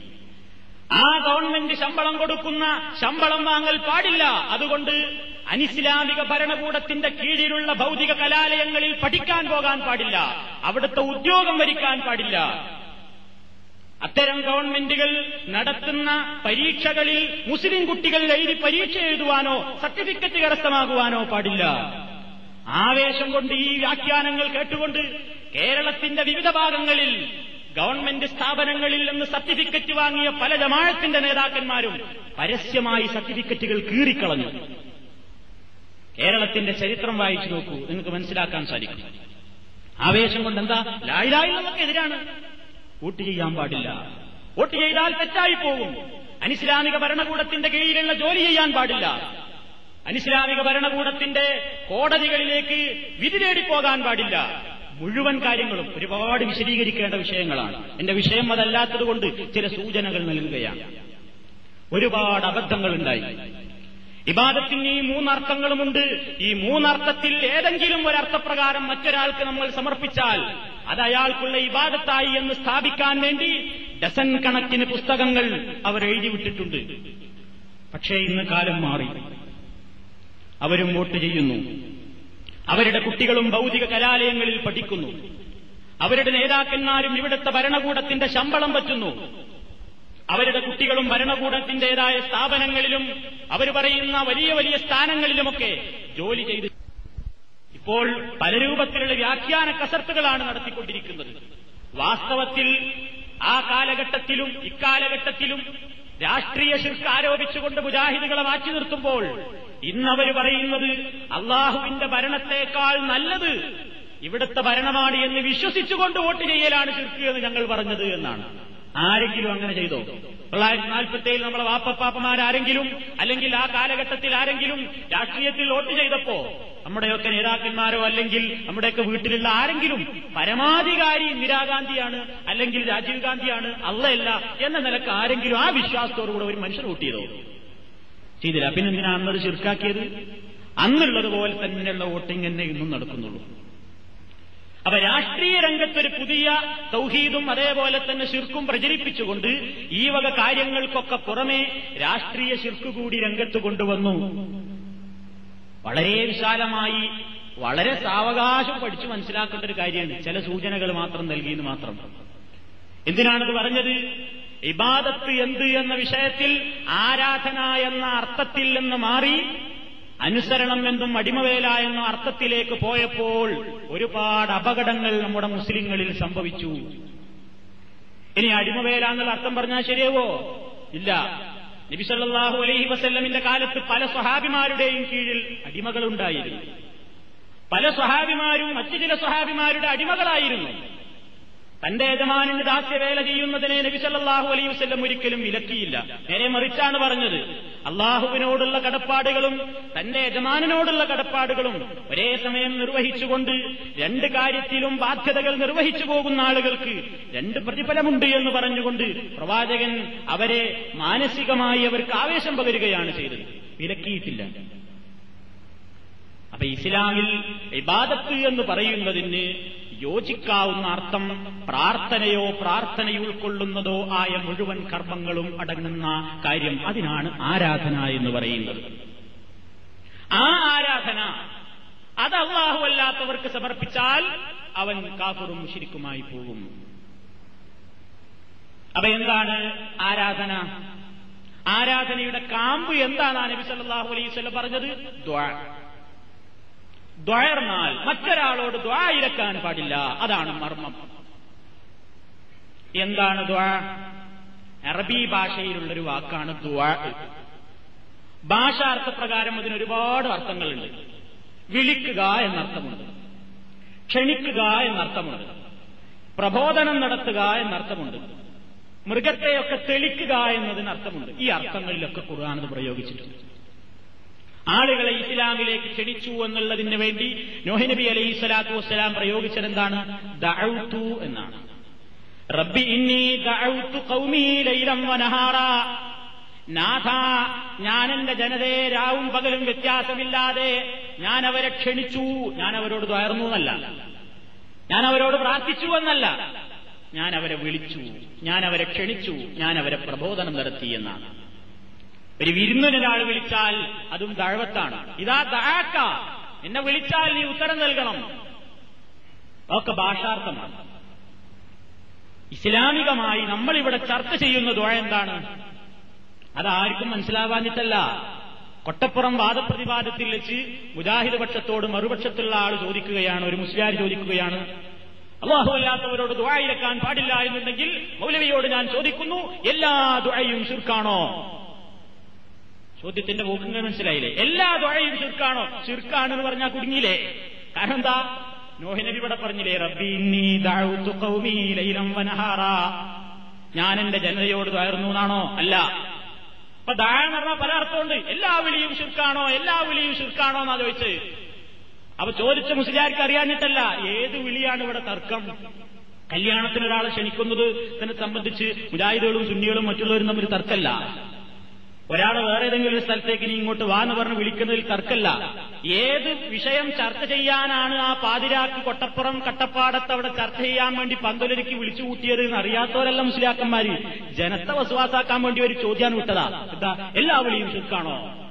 ആ ഗവൺമെന്റ് ശമ്പളം കൊടുക്കുന്ന ശമ്പളം വാങ്ങൽ പാടില്ല. അതുകൊണ്ട് അനിസ്ലാമിക ഭരണകൂടത്തിന്റെ കീഴിലുള്ള ഭൗതിക കലാലയങ്ങളിൽ പഠിക്കാൻ പോകാൻ പാടില്ല. അവിടുത്തെ ഉദ്യോഗം വരിക്കാൻ പാടില്ല. അത്തരം ഗവൺമെന്റുകൾ നടത്തുന്ന പരീക്ഷകളിൽ മുസ്ലിം കുട്ടികൾ എഴുതി പരീക്ഷ എഴുതുവാനോ സർട്ടിഫിക്കറ്റ് കരസ്ഥമാകുവാനോ പാടില്ല. ആവേശം കൊണ്ട് ഈ വ്യാഖ്യാനങ്ങൾ കേട്ടുകൊണ്ട് കേരളത്തിന്റെ വിവിധ ഭാഗങ്ങളിൽ ഗവൺമെന്റ് സ്ഥാപനങ്ങളിൽ നിന്ന് സർട്ടിഫിക്കറ്റ് വാങ്ങിയ പല ജമാഴത്തിന്റെ നേതാക്കന്മാരും പരസ്യമായി സർട്ടിഫിക്കറ്റുകൾ കീറിക്കളഞ്ഞു. കേരളത്തിന്റെ ചരിത്രം വായിച്ചു നോക്കൂ. നിങ്ങൾക്ക് മനസ്സിലാക്കാൻ സാധിക്കും. ആവേശം കൊണ്ട് എന്താ ലായിലായി നമുക്കെതിരാണ് വോട്ട് ചെയ്യാൻ പാടില്ല. വോട്ട് ചെയ്താൽ തെറ്റായി പോകും അനിസ്ലാമിക ഭരണകൂടത്തിന്റെ കീഴിലുള്ള ജോലി ചെയ്യാൻ പാടില്ല. അനിസ്ലാമിക ഭരണകൂടത്തിന്റെ കോടതികളിലേക്ക് വിധി തേടിപ്പോകാൻ പാടില്ല. മുഴുവൻ കാര്യങ്ങളും ഒരുപാട് വിശദീകരിക്കേണ്ട വിഷയങ്ങളാണ്. എന്റെ വിഷയം അതല്ലാത്തതുകൊണ്ട് ചില സൂചനകൾ നൽകുകയാണ്. ഒരുപാട് അബദ്ധങ്ങളുണ്ടായി ഇബാദത്തിന് ഈ മൂന്നർത്ഥങ്ങളുമുണ്ട്. ഈ മൂന്നർത്ഥത്തിൽ ഏതെങ്കിലും ഒരർത്ഥപ്രകാരം മറ്റൊരാൾക്ക് നമ്മൾ സമർപ്പിച്ചാൽ അത് അയാൾക്കുള്ള ഇബാദത്തായി എന്ന് സ്ഥാപിക്കാൻ വേണ്ടി ഡസൻ കണക്കിന് പുസ്തകങ്ങൾ അവർ എഴുതിവിട്ടിട്ടുണ്ട് പക്ഷേ ഇന്ന് കാലം മാറി. അവരും വോട്ട് ചെയ്യുന്നു. അവരുടെ കുട്ടികളും ഭൗതിക കലാലയങ്ങളിൽ പഠിക്കുന്നു. അവരുടെ നേതാക്കന്മാരും ഇവിടുത്തെ ഭരണകൂടത്തിന്റെ ശമ്പളം പറ്റുന്നു അവരുടെ കുട്ടികളും ഭരണകൂടത്തിന്റേതായ സ്ഥാപനങ്ങളിലും അവർ പറയുന്ന വലിയ വലിയ സ്ഥാനങ്ങളിലുമൊക്കെ ജോലി ചെയ്ത് ഇപ്പോൾ പല രൂപത്തിലുള്ള വ്യാഖ്യാന കസർത്തുകളാണ് നടത്തിക്കൊണ്ടിരിക്കുന്നത്. വാസ്തവത്തിൽ ആ കാലഘട്ടത്തിലും ഇക്കാലഘട്ടത്തിലും രാഷ്ട്രീയ ശിർക്ക് ആരോപിച്ചുകൊണ്ട് മുജാഹിദുകളെ മാറ്റി നിർത്തുമ്പോൾ ഇന്നവർ പറയുന്നത് അള്ളാഹുവിന്റെ ഭരണത്തേക്കാൾ നല്ലത് ഇവിടുത്തെ ഭരണമാണ് എന്ന് വിശ്വസിച്ചുകൊണ്ട് വോട്ട് ചെയ്യലാണ് ശിർക്ക് എന്ന് ഞങ്ങൾ പറഞ്ഞത് എന്നാണ്. ആരെങ്കിലും അങ്ങനെ ചെയ്തോ? തൊള്ളായിരത്തി നാൽപ്പത്തി ഏഴിൽ നമ്മളെ വാപ്പപ്പാപ്പമാരാരെങ്കിലും അല്ലെങ്കിൽ ആ കാലഘട്ടത്തിൽ ആരെങ്കിലും രാഷ്ട്രീയത്തിൽ വോട്ട് ചെയ്തപ്പോ നമ്മുടെയൊക്കെ നേതാക്കന്മാരോ അല്ലെങ്കിൽ നമ്മുടെയൊക്കെ വീട്ടിലുള്ള ആരെങ്കിലും പരമാധികാരി ഇന്ദിരാഗാന്ധിയാണ് അല്ലെങ്കിൽ രാജീവ് ഗാന്ധിയാണ് അല്ലയല്ല എന്ന നിലയ്ക്ക് ആരെങ്കിലും ആ വിശ്വാസത്തോടുകൂടെ ഒരു മനുഷ്യർ വോട്ട് ചെയ്തോ? ചെയ്തില്ല. പിന്നെ എന്തിനാ അന്നത് ചുരുക്കാക്കിയത് അന്നുള്ളതുപോലെ തന്നെയുള്ള വോട്ടിംഗ് തന്നെ ഇന്നും നടക്കുന്നുള്ളൂ. അപ്പൊ രാഷ്ട്രീയ രംഗത്തൊരു പുതിയ സൗഹീദും അതേപോലെ തന്നെ ശിർക്കും പ്രചരിപ്പിച്ചുകൊണ്ട് ഈ വക കാര്യങ്ങൾക്കൊക്കെ പുറമെ രാഷ്ട്രീയ ശിർക്ക് കൂടി രംഗത്ത് കൊണ്ടുവന്നു. വളരെ വിശാലമായി വളരെ സാവകാശം പഠിച്ചു മനസ്സിലാക്കേണ്ട ഒരു കാര്യമാണ്. ചില സൂചനകൾ മാത്രം നൽകിയെന്ന് മാത്രം. എന്തിനാണത് പറഞ്ഞത്? ഇബാദത്ത് എന്ത് എന്ന വിഷയത്തിൽ ആരാധന എന്ന അർത്ഥത്തിൽ നിന്ന് മാറി അനുസരണം എന്തും അടിമവേല എന്ന അർത്ഥത്തിലേക്ക് പോയപ്പോൾ ഒരുപാട് അപകടങ്ങൾ നമ്മുടെ മുസ്ലിങ്ങളിൽ സംഭവിച്ചു. ഇനി അടിമവേല എന്നുള്ള അർത്ഥം പറഞ്ഞാൽ ശരിയാവോ? ഇല്ല. നബിസല്ലാഹു അലൈഹി വസല്ലമിന്റെ കാലത്ത് പല സ്വഹാബിമാരുടെയും കീഴിൽ അടിമകളുണ്ടായിരുന്നു. പല സ്വഹാബിമാരും മറ്റു ചില സ്വഹാബിമാരുടെ അടിമകളായിരുന്നു. തന്റെ യജമാനിന് ദാസ്യവേല ചെയ്യുന്നതിനെ നബിസല്ലാഹു അലൈ വസ്ല്ലം ഒരിക്കലും വിലക്കിയില്ല. നേരെ മറിച്ചാണ് പറഞ്ഞത്. അള്ളാഹുവിനോടുള്ള കടപ്പാടുകളും തന്റെ യജമാനോടുള്ള കടപ്പാടുകളും ഒരേ സമയം നിർവഹിച്ചുകൊണ്ട് രണ്ട് കാര്യത്തിലും ബാധ്യതകൾ നിർവഹിച്ചു പോകുന്ന ആളുകൾക്ക് രണ്ട് പ്രതിഫലമുണ്ട് എന്ന് പറഞ്ഞുകൊണ്ട് പ്രവാചകൻ അവരെ മാനസികമായി അവർക്ക് ആവേശം പകരുകയാണ് ചെയ്തത്. വിലക്കിയിട്ടില്ല. അപ്പൊ ഇസ്ലാമിൽ ഇബാദത്ത് എന്ന് പറയുന്നതിന് യോജിക്കാവുന്ന അർത്ഥം പ്രാർത്ഥനയോ പ്രാർത്ഥനയുൾക്കൊള്ളുന്നതോ ആയ മുഴുവൻ കർമ്മങ്ങളും അടങ്ങുന്ന കാര്യം അതിനാണ് ആരാധന എന്ന് പറയുന്നത്. ആ ആരാധന അത് അള്ളാഹുവല്ലാത്തവർക്ക് സമർപ്പിച്ചാൽ അവൻ കാഫറും ശരിക്കുമായി പോകും. അപ്പൊ എന്താണ് ആരാധന? ആരാധനയുടെ കാമ്പ് എന്താണ് നബി സല്ലാഹു വസല്ലം പറഞ്ഞത്? ദ്വയർന്നാൽ മറ്റൊരാളോട് ദ്വായിരക്കാൻ പാടില്ല. അതാണ് മർമ്മം. എന്താണ് ദ്വാ? അറബി ഭാഷയിലുള്ളൊരു വാക്കാണ് ദ്വാ ഭാഷാർത്ഥപ്രകാരം അതിന് ഒരുപാട് അർത്ഥങ്ങളുണ്ട്. വിളിക്കുക എന്നർത്ഥമുണ്ട്. ക്ഷണിക്കുക എന്നർത്ഥമുണ്ട്. പ്രബോധനം നടത്തുക എന്നർത്ഥമുണ്ട്. മൃഗത്തെയൊക്കെ തെളിക്കുക എന്നതിന് അർത്ഥമുണ്ട് ഈ അർത്ഥങ്ങളിലൊക്കെ ഖുർആാനത് പ്രയോഗിച്ചിട്ടുണ്ട്. ആളുകളെ ഇസ്ലാമിലേക്ക് ക്ഷണിച്ചു എന്നുള്ളതിന് വേണ്ടി നോഹിനബി അലൈഹി സ്വലാത്തു വസ്സലാം പ്രയോഗിച്ചതെന്താണ്? എന്താണ് ദഅൗതു എന്നാണ്. റബ്ബി ഇന്നി ദഅൗതു ഖൗമി വനഹാറ. നാഥ ഞാൻ എന്റെ ജനതയെ രാവും പകലും വ്യത്യാസമില്ലാതെ ഞാൻ അവരെ ക്ഷണിച്ചു. ഞാൻ അവരോട് തുയർന്നു എന്നല്ല. ഞാൻ അവരോട് പ്രാർത്ഥിച്ചു എന്നല്ല. ഞാൻ അവരെ വിളിച്ചു. ഞാൻ അവരെ ക്ഷണിച്ചു. ഞാൻ അവരെ പ്രബോധനം നടത്തി എന്നാണ്. ഒരു വിരുന്നൊരാൾ വിളിച്ചാൽ അതും ദഴവത്താണ്. ഇതാ ദഴാക്ക. എന്നെ വിളിച്ചാൽ നീ ഉത്തരം നൽകണം. ഒക്കെ ഭാഷാർത്ഥമാണ്. ഇസ്ലാമികമായി നമ്മളിവിടെ ചർച്ച ചെയ്യുന്ന ദുഴ എന്താണ്? അതാർക്കും മനസ്സിലാവാഞ്ഞിട്ടല്ല. കൊട്ടപ്പുറം വാദപ്രതിവാദത്തിൽ വെച്ച് മുജാഹിദ് പക്ഷത്തോട് മറുപക്ഷത്തുള്ള ആൾ ചോദിക്കുകയാണ് ഒരു മുസ്ലിയാർ ചോദിക്കുകയാണ്. അള്ളാഹുവല്ലാത്തവരോട് ദുഴയിലെക്കാൻ പാടില്ല എന്നുണ്ടെങ്കിൽ മൗലവിയോട് ഞാൻ ചോദിക്കുന്നു എല്ലാ ദുഴയും ശുർക്കാണോ? ചോദ്യത്തിന്റെ പോക്കുങ്ങൾ മനസ്സിലായില്ലേ? എല്ലാ ദ്വഴയും ചുരുക്കാണോ? എന്ന് പറഞ്ഞാൽ കുടുങ്ങിയില്ലേ? കാരണം എന്താ? നോഹിനബി ഇവിടെ പറഞ്ഞില്ലേ റബ്ബി ഞാൻ എന്റെ ജനതയോട് തകർന്നു എന്നാണോ? അല്ല. അപ്പൊ ദാഴ എന്ന് പറഞ്ഞാൽ പല അർത്ഥമുണ്ട്. എല്ലാ വിളിയും ശുർക്കാണോ എല്ലാ വിളിയും ശുർക്കാണോ എന്നാ ചോദിച്ച്. അപ്പൊ ചോദിച്ച മുസ്ലിയാർക്ക് അറിയാഞ്ഞിട്ടല്ല ഏത് വിളിയാണ് ഇവിടെ തർക്കം? കല്യാണത്തിന് ഒരാളെ ക്ഷണിക്കുന്നത് തന്നെ സംബന്ധിച്ച് മുജാഹിദുകളും സുന്നികളും മറ്റുള്ളവരും തമ്മിൽ തർക്കല്ല. ഒരാൾ വേറെ ഏതെങ്കിലും ഒരു സ്ഥലത്തേക്ക് നീ ഇങ്ങോട്ട് വാന്ന് പറഞ്ഞ് വിളിക്കുന്നതിൽ തർക്കല്ല. ഏത് വിഷയം ചർച്ച ചെയ്യാനാണ് ആ പാതിരാക്ക് കൊട്ടപ്പുറം കട്ടപ്പാടത്ത് അവിടെ ചർച്ച ചെയ്യാൻ വേണ്ടി പന്തലൊരുക്കി വിളിച്ചു കൂട്ടിയത് എന്ന് അറിയാത്തവരല്ല മുസ്ലിയാക്കന്മാര്. ജനത്തെ വസുവാസാക്കാൻ വേണ്ടി ഒരു ചോദ്യം വിട്ടതാ എന്താ? എല്ലാ വിളിയും ശിർക്കാണോ?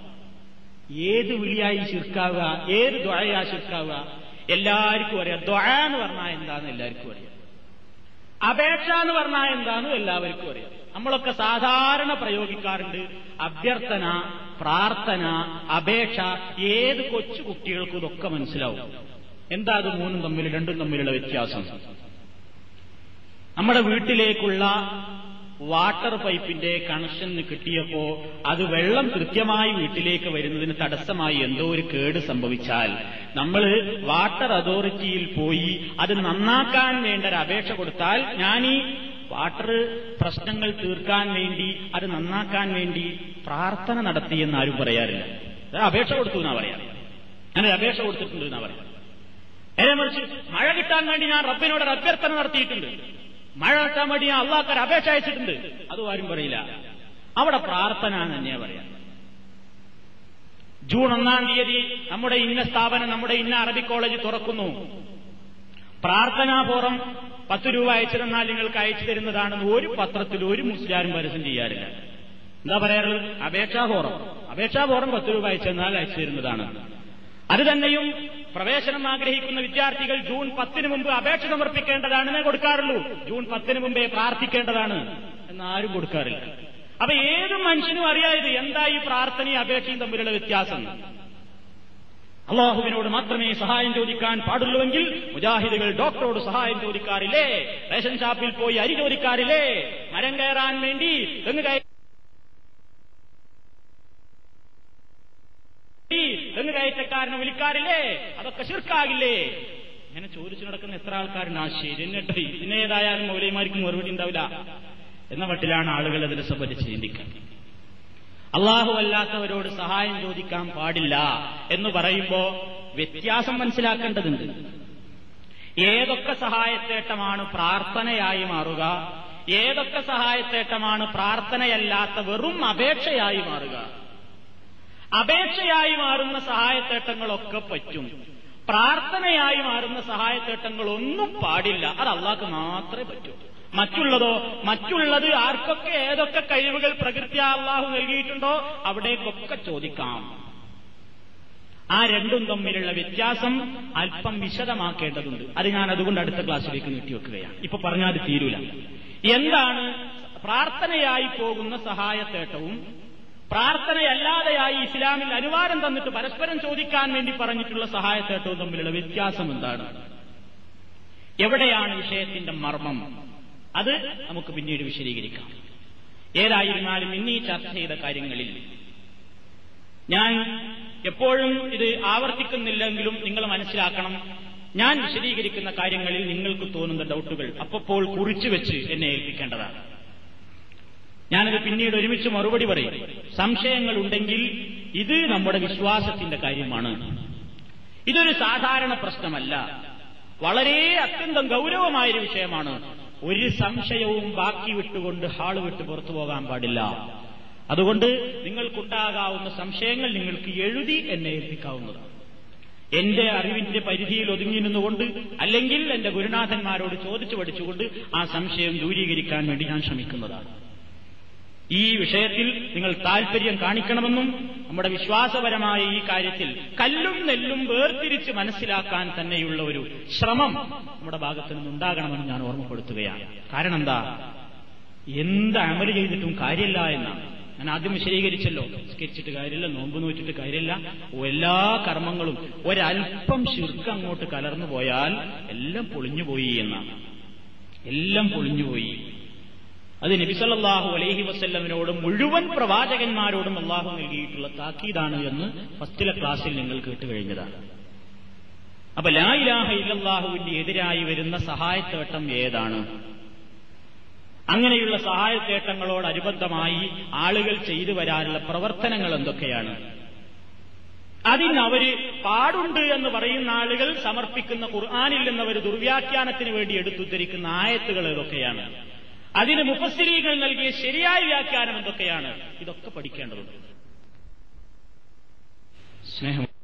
ഏത് വിളിയായി ശിർക്കാവുക? ഏത് ദ്വഴയാ ശിർക്കാവുക? എല്ലാവർക്കും അറിയാം. ദ്വഴ എന്ന് പറഞ്ഞാൽ എന്താന്ന് എല്ലാവർക്കും അറിയാം. അപേക്ഷ എന്ന് പറഞ്ഞാൽ എന്താന്ന് എല്ലാവർക്കും അറിയാം. നമ്മളൊക്കെ സാധാരണ പ്രയോഗിക്കാറുണ്ട്. അഭ്യർത്ഥന പ്രാർത്ഥന അപേക്ഷ ഏത് കൊച്ചു കുട്ടികൾക്കും ഇതൊക്കെ മനസ്സിലാവും. എന്താ അത് മൂന്നും തമ്മിൽ രണ്ടും തമ്മിലുള്ള വ്യത്യാസം? നമ്മുടെ വീട്ടിലേക്കുള്ള വാട്ടർ പൈപ്പിന്റെ കണക്ഷൻ കിട്ടിയപ്പോ അത് വെള്ളം കൃത്യമായി വീട്ടിലേക്ക് വരുന്നതിന് തടസ്സമായി എന്തോ ഒരു കേട് സംഭവിച്ചാൽ നമ്മൾ വാട്ടർ അതോറിറ്റിയിൽ പോയി അത് നന്നാക്കാൻ വേണ്ട ഒരു അപേക്ഷ കൊടുത്താൽ ഞാൻ ഈ വാട്ടർ പ്രശ്നങ്ങൾ തീർക്കാൻ വേണ്ടി അത് നന്നാക്കാൻ വേണ്ടി പ്രാർത്ഥന നടത്തിയെന്ന് ആരും പറയാറില്ല. അപേക്ഷ കൊടുത്തു എന്നാ പറയാം. ഞാനൊരു അപേക്ഷ കൊടുത്തിട്ടുണ്ട് എന്നാ പറയാം. നേരെ മറിച്ച് മഴ കിട്ടാൻ വേണ്ടി ഞാൻ റബ്ബിനോട് അഭ്യർത്ഥന നടത്തിയിട്ടുണ്ട്. മഴ കിട്ടാൻ വേണ്ടി ഞാൻ അള്ളാഹ്ക്കൊരു അപേക്ഷ അയച്ചിട്ടുണ്ട്. അതും ആരും പറയില്ല. അവിടെ പ്രാർത്ഥന തന്നെയാ പറയാം. ജൂൺ ഒന്നാം തീയതി നമ്മുടെ ഇന്ന സ്ഥാപനം നമ്മുടെ ഇന്ന അറബി കോളേജ് തുറക്കുന്നു. പ്രാർത്ഥനാപൂർവം പത്ത് രൂപ അയച്ചു തന്നാൽ നിങ്ങൾക്ക് അയച്ചു തരുന്നതാണെന്ന് ഒരു പത്രത്തിൽ ഒരു മുസ്ലിം പരസ്യം ചെയ്യാറില്ല. എന്താ പറയാറുള്ളത്? അപേക്ഷാപൂർവം. അപേക്ഷാപൂർവം പത്ത് രൂപ അയച്ചു തന്നാൽ അയച്ചു തരുന്നതാണ്. അത് തന്നെയും പ്രവേശനം ആഗ്രഹിക്കുന്ന വിദ്യാർത്ഥികൾ ജൂൺ പത്തിന് മുമ്പ് അപേക്ഷ സമർപ്പിക്കേണ്ടതാണെന്നേ കൊടുക്കാറുള്ളൂ. ജൂൺ പത്തിന് മുമ്പേ പ്രാർത്ഥിക്കേണ്ടതാണ് എന്ന് ആരും കൊടുക്കാറില്ല. അപ്പൊ ഏത് മനുഷ്യനും അറിയാതെ എന്താ ഈ പ്രാർത്ഥനയും അപേക്ഷയും തമ്മിലുള്ള വ്യത്യാസം. അള്ളാഹുവിനോട് മാത്രമേ സഹായം ചോദിക്കാൻ പാടുള്ളൂവെങ്കിൽ മുജാഹിദുകൾ ഡോക്ടറോട് സഹായം ചോദിക്കാറില്ലേ? റേഷൻ ഷാപ്പിൽ പോയി അരി ചോദിക്കാറില്ലേ? മരം കയറാൻ വേണ്ടി തെങ്ങ് കയറി തെങ്ങ് കയറ്റക്കാരനെ വിളിക്കാറില്ലേ? അതൊക്കെ ശിർക്കാകില്ലേ? ഇങ്ങനെ ചോദിച്ചു നടക്കുന്ന എത്ര ആൾക്കാരുണ്ട്? ആ ശരി എന്നിട്ട് ഇതിനേതായാലും മൗലൈമാർക്കും മറുപടി ഉണ്ടാവില്ല. എന്ന വട്ടിലാണ് ആളുകൾ അതിനെ സംബന്ധിച്ച് ചിന്തിക്കുന്നത്. അള്ളാഹു അല്ലാത്തവരോട് സഹായം ചോദിക്കാൻ പാടില്ല എന്ന് പറയുമ്പോ വ്യത്യാസം മനസ്സിലാക്കേണ്ടതുണ്ട്. ഏതൊക്കെ സഹായത്തേട്ടമാണ് പ്രാർത്ഥനയായി മാറുക ഏതൊക്കെ സഹായത്തേട്ടമാണ് പ്രാർത്ഥനയല്ലാത്ത വെറും അപേക്ഷയായി മാറുക? അപേക്ഷയായി മാറുന്ന സഹായത്തേട്ടങ്ങളൊക്കെ പറ്റും. പ്രാർത്ഥനയായി മാറുന്ന സഹായത്തേട്ടങ്ങളൊന്നും പാടില്ല. അത് അള്ളാഹ്ക്ക് മാത്രമേ പറ്റൂ. മറ്റുള്ളതോ മറ്റുള്ളത് ആർക്കൊക്കെ ഏതൊക്കെ കഴിവുകൾ പ്രകൃതി അള്ളാഹു നൽകിയിട്ടുണ്ടോ അവിടേക്കൊക്കെ ചോദിക്കാം. ആ രണ്ടും തമ്മിലുള്ള വ്യത്യാസം അല്പം വിശദമാക്കേണ്ടതുണ്ട്. അത് ഞാൻ അതുകൊണ്ട് അടുത്ത ക്ലാസ്സിലേക്ക് നീട്ടിവെക്കുകയാണ് ഇപ്പൊ പറഞ്ഞാൽ അത് തീരൂല. എന്താണ്? പ്രാർത്ഥനയായി പോകുന്ന സഹായത്തേട്ടവും പ്രാർത്ഥനയല്ലാതെയായി ഇസ്ലാമിൽ അനുവാദം തന്നിട്ട് പരസ്പരം ചോദിക്കാൻ വേണ്ടി പറഞ്ഞിട്ടുള്ള സഹായത്തേട്ടവും തമ്മിലുള്ള വ്യത്യാസം എന്താണ്? എവിടെയാണ് വിഷയത്തിന്റെ മർമ്മം? അത് നമുക്ക് പിന്നീട് വിശദീകരിക്കാം. ഏതായിരുന്നാലും ഇന്നീ ചർച്ച ചെയ്ത കാര്യങ്ങളിൽ ഞാൻ എപ്പോഴും ഇത് ആവർത്തിക്കുന്നില്ലെങ്കിലും നിങ്ങൾ മനസ്സിലാക്കണം ഞാൻ വിശദീകരിക്കുന്ന കാര്യങ്ങളിൽ നിങ്ങൾക്ക് തോന്നുന്ന ഡൗട്ടുകൾ അപ്പോൾ കുറിച്ചു വെച്ച് എന്നെ ഏൽപ്പിക്കേണ്ടതാണ്. ഞാനത് പിന്നീട് ഒരുമിച്ച് മറുപടി പറയും. സംശയങ്ങൾ ഉണ്ടെങ്കിൽ ഇത് നമ്മുടെ വിശ്വാസത്തിന്റെ കാര്യമാണ്. ഇതൊരു സാധാരണ പ്രശ്നമല്ല. വളരെ അത്യന്തം ഗൗരവമായൊരു വിഷയമാണ്. ഒരു സംശയവും ബാക്കി വിട്ടുകൊണ്ട് ഹാൾ വിട്ട് പുറത്തു പോകാൻ പാടില്ല. അതുകൊണ്ട് നിങ്ങൾക്കുണ്ടാകാവുന്ന സംശയങ്ങൾ നിങ്ങൾക്ക് എഴുതി എന്നെ ഏൽപ്പിക്കാവുന്നതാണ്. എന്റെ അറിവിന്റെ പരിധിയിൽ ഒതുങ്ങി നിന്നുകൊണ്ട് അല്ലെങ്കിൽ എന്റെ ഗുരുനാഥന്മാരോട് ചോദിച്ചു പഠിച്ചുകൊണ്ട് ആ സംശയം ദൂരീകരിക്കാൻ വേണ്ടി ഞാൻ ശ്രമിക്കുന്നതാണ്. ഈ വിഷയത്തിൽ നിങ്ങൾ താൽപര്യം കാണിക്കണമെന്നും നമ്മുടെ വിശ്വാസപരമായ ഈ കാര്യത്തിൽ കല്ലും നെല്ലും വേർതിരിച്ച് മനസ്സിലാക്കാൻ തന്നെയുള്ള ഒരു ശ്രമം നമ്മുടെ ഭാഗത്തു നിന്നുണ്ടാകണമെന്ന് ഞാൻ ഓർമ്മപ്പെടുത്തുകയാണ്. കാരണം എന്താ? എന്ത് അമൽ ചെയ്തിട്ടും കാര്യമില്ല എന്നാണ്. ഞാൻ ആദ്യം വിശദീകരിച്ചല്ലോ. സ്കെച്ചിട്ട് കാര്യമില്ല നോമ്പ് നോറ്റിട്ട് കാര്യമില്ല. എല്ലാ കർമ്മങ്ങളും ഒരൽപ്പം ശുർക്ക് അങ്ങോട്ട് കലർന്നു പോയാൽ എല്ലാം പൊളിഞ്ഞുപോയി എന്നാണ്. എല്ലാം പൊളിഞ്ഞുപോയി. അത് നബിസല്ലാഹു അലൈഹി വസ്ല്ലമിനോട് മുഴുവൻ പ്രവാചകന്മാരോടും അള്ളാഹു നൽകിയിട്ടുള്ള താക്കീതാണ് എന്ന് ഫസ്റ്റിലെ ക്ലാസ്സിൽ നിങ്ങൾ കേട്ടുകഴിഞ്ഞതാണ് അപ്പൊ ലാ ഇലാഹ ഇല്ലാഹുവിന്റെ എതിരായി വരുന്ന സഹായത്തേട്ടം ഏതാണ്? അങ്ങനെയുള്ള സഹായത്തേട്ടങ്ങളോടനുബന്ധമായി ആളുകൾ ചെയ്തു വരാനുള്ള പ്രവർത്തനങ്ങൾ എന്തൊക്കെയാണ്? അതിന് അവർ പാടുണ്ട് എന്ന് പറയുന്ന ആളുകൾ സമർപ്പിക്കുന്ന ഖുർആാനിൽ നിന്നവർ ദുർവ്യാഖ്യാനത്തിന് വേണ്ടി എടുത്തുദ്ധരിക്കുന്ന ആയത്തുകൾ ഏതൊക്കെയാണ്? അതിന് മുഫസ്സിരീകൾ നൽകിയ ശരിയായ വ്യാഖ്യാനം എന്തൊക്കെയാണ്? ഇതൊക്കെ പഠിക്കേണ്ടതുണ്ട്. സ്നേഹം.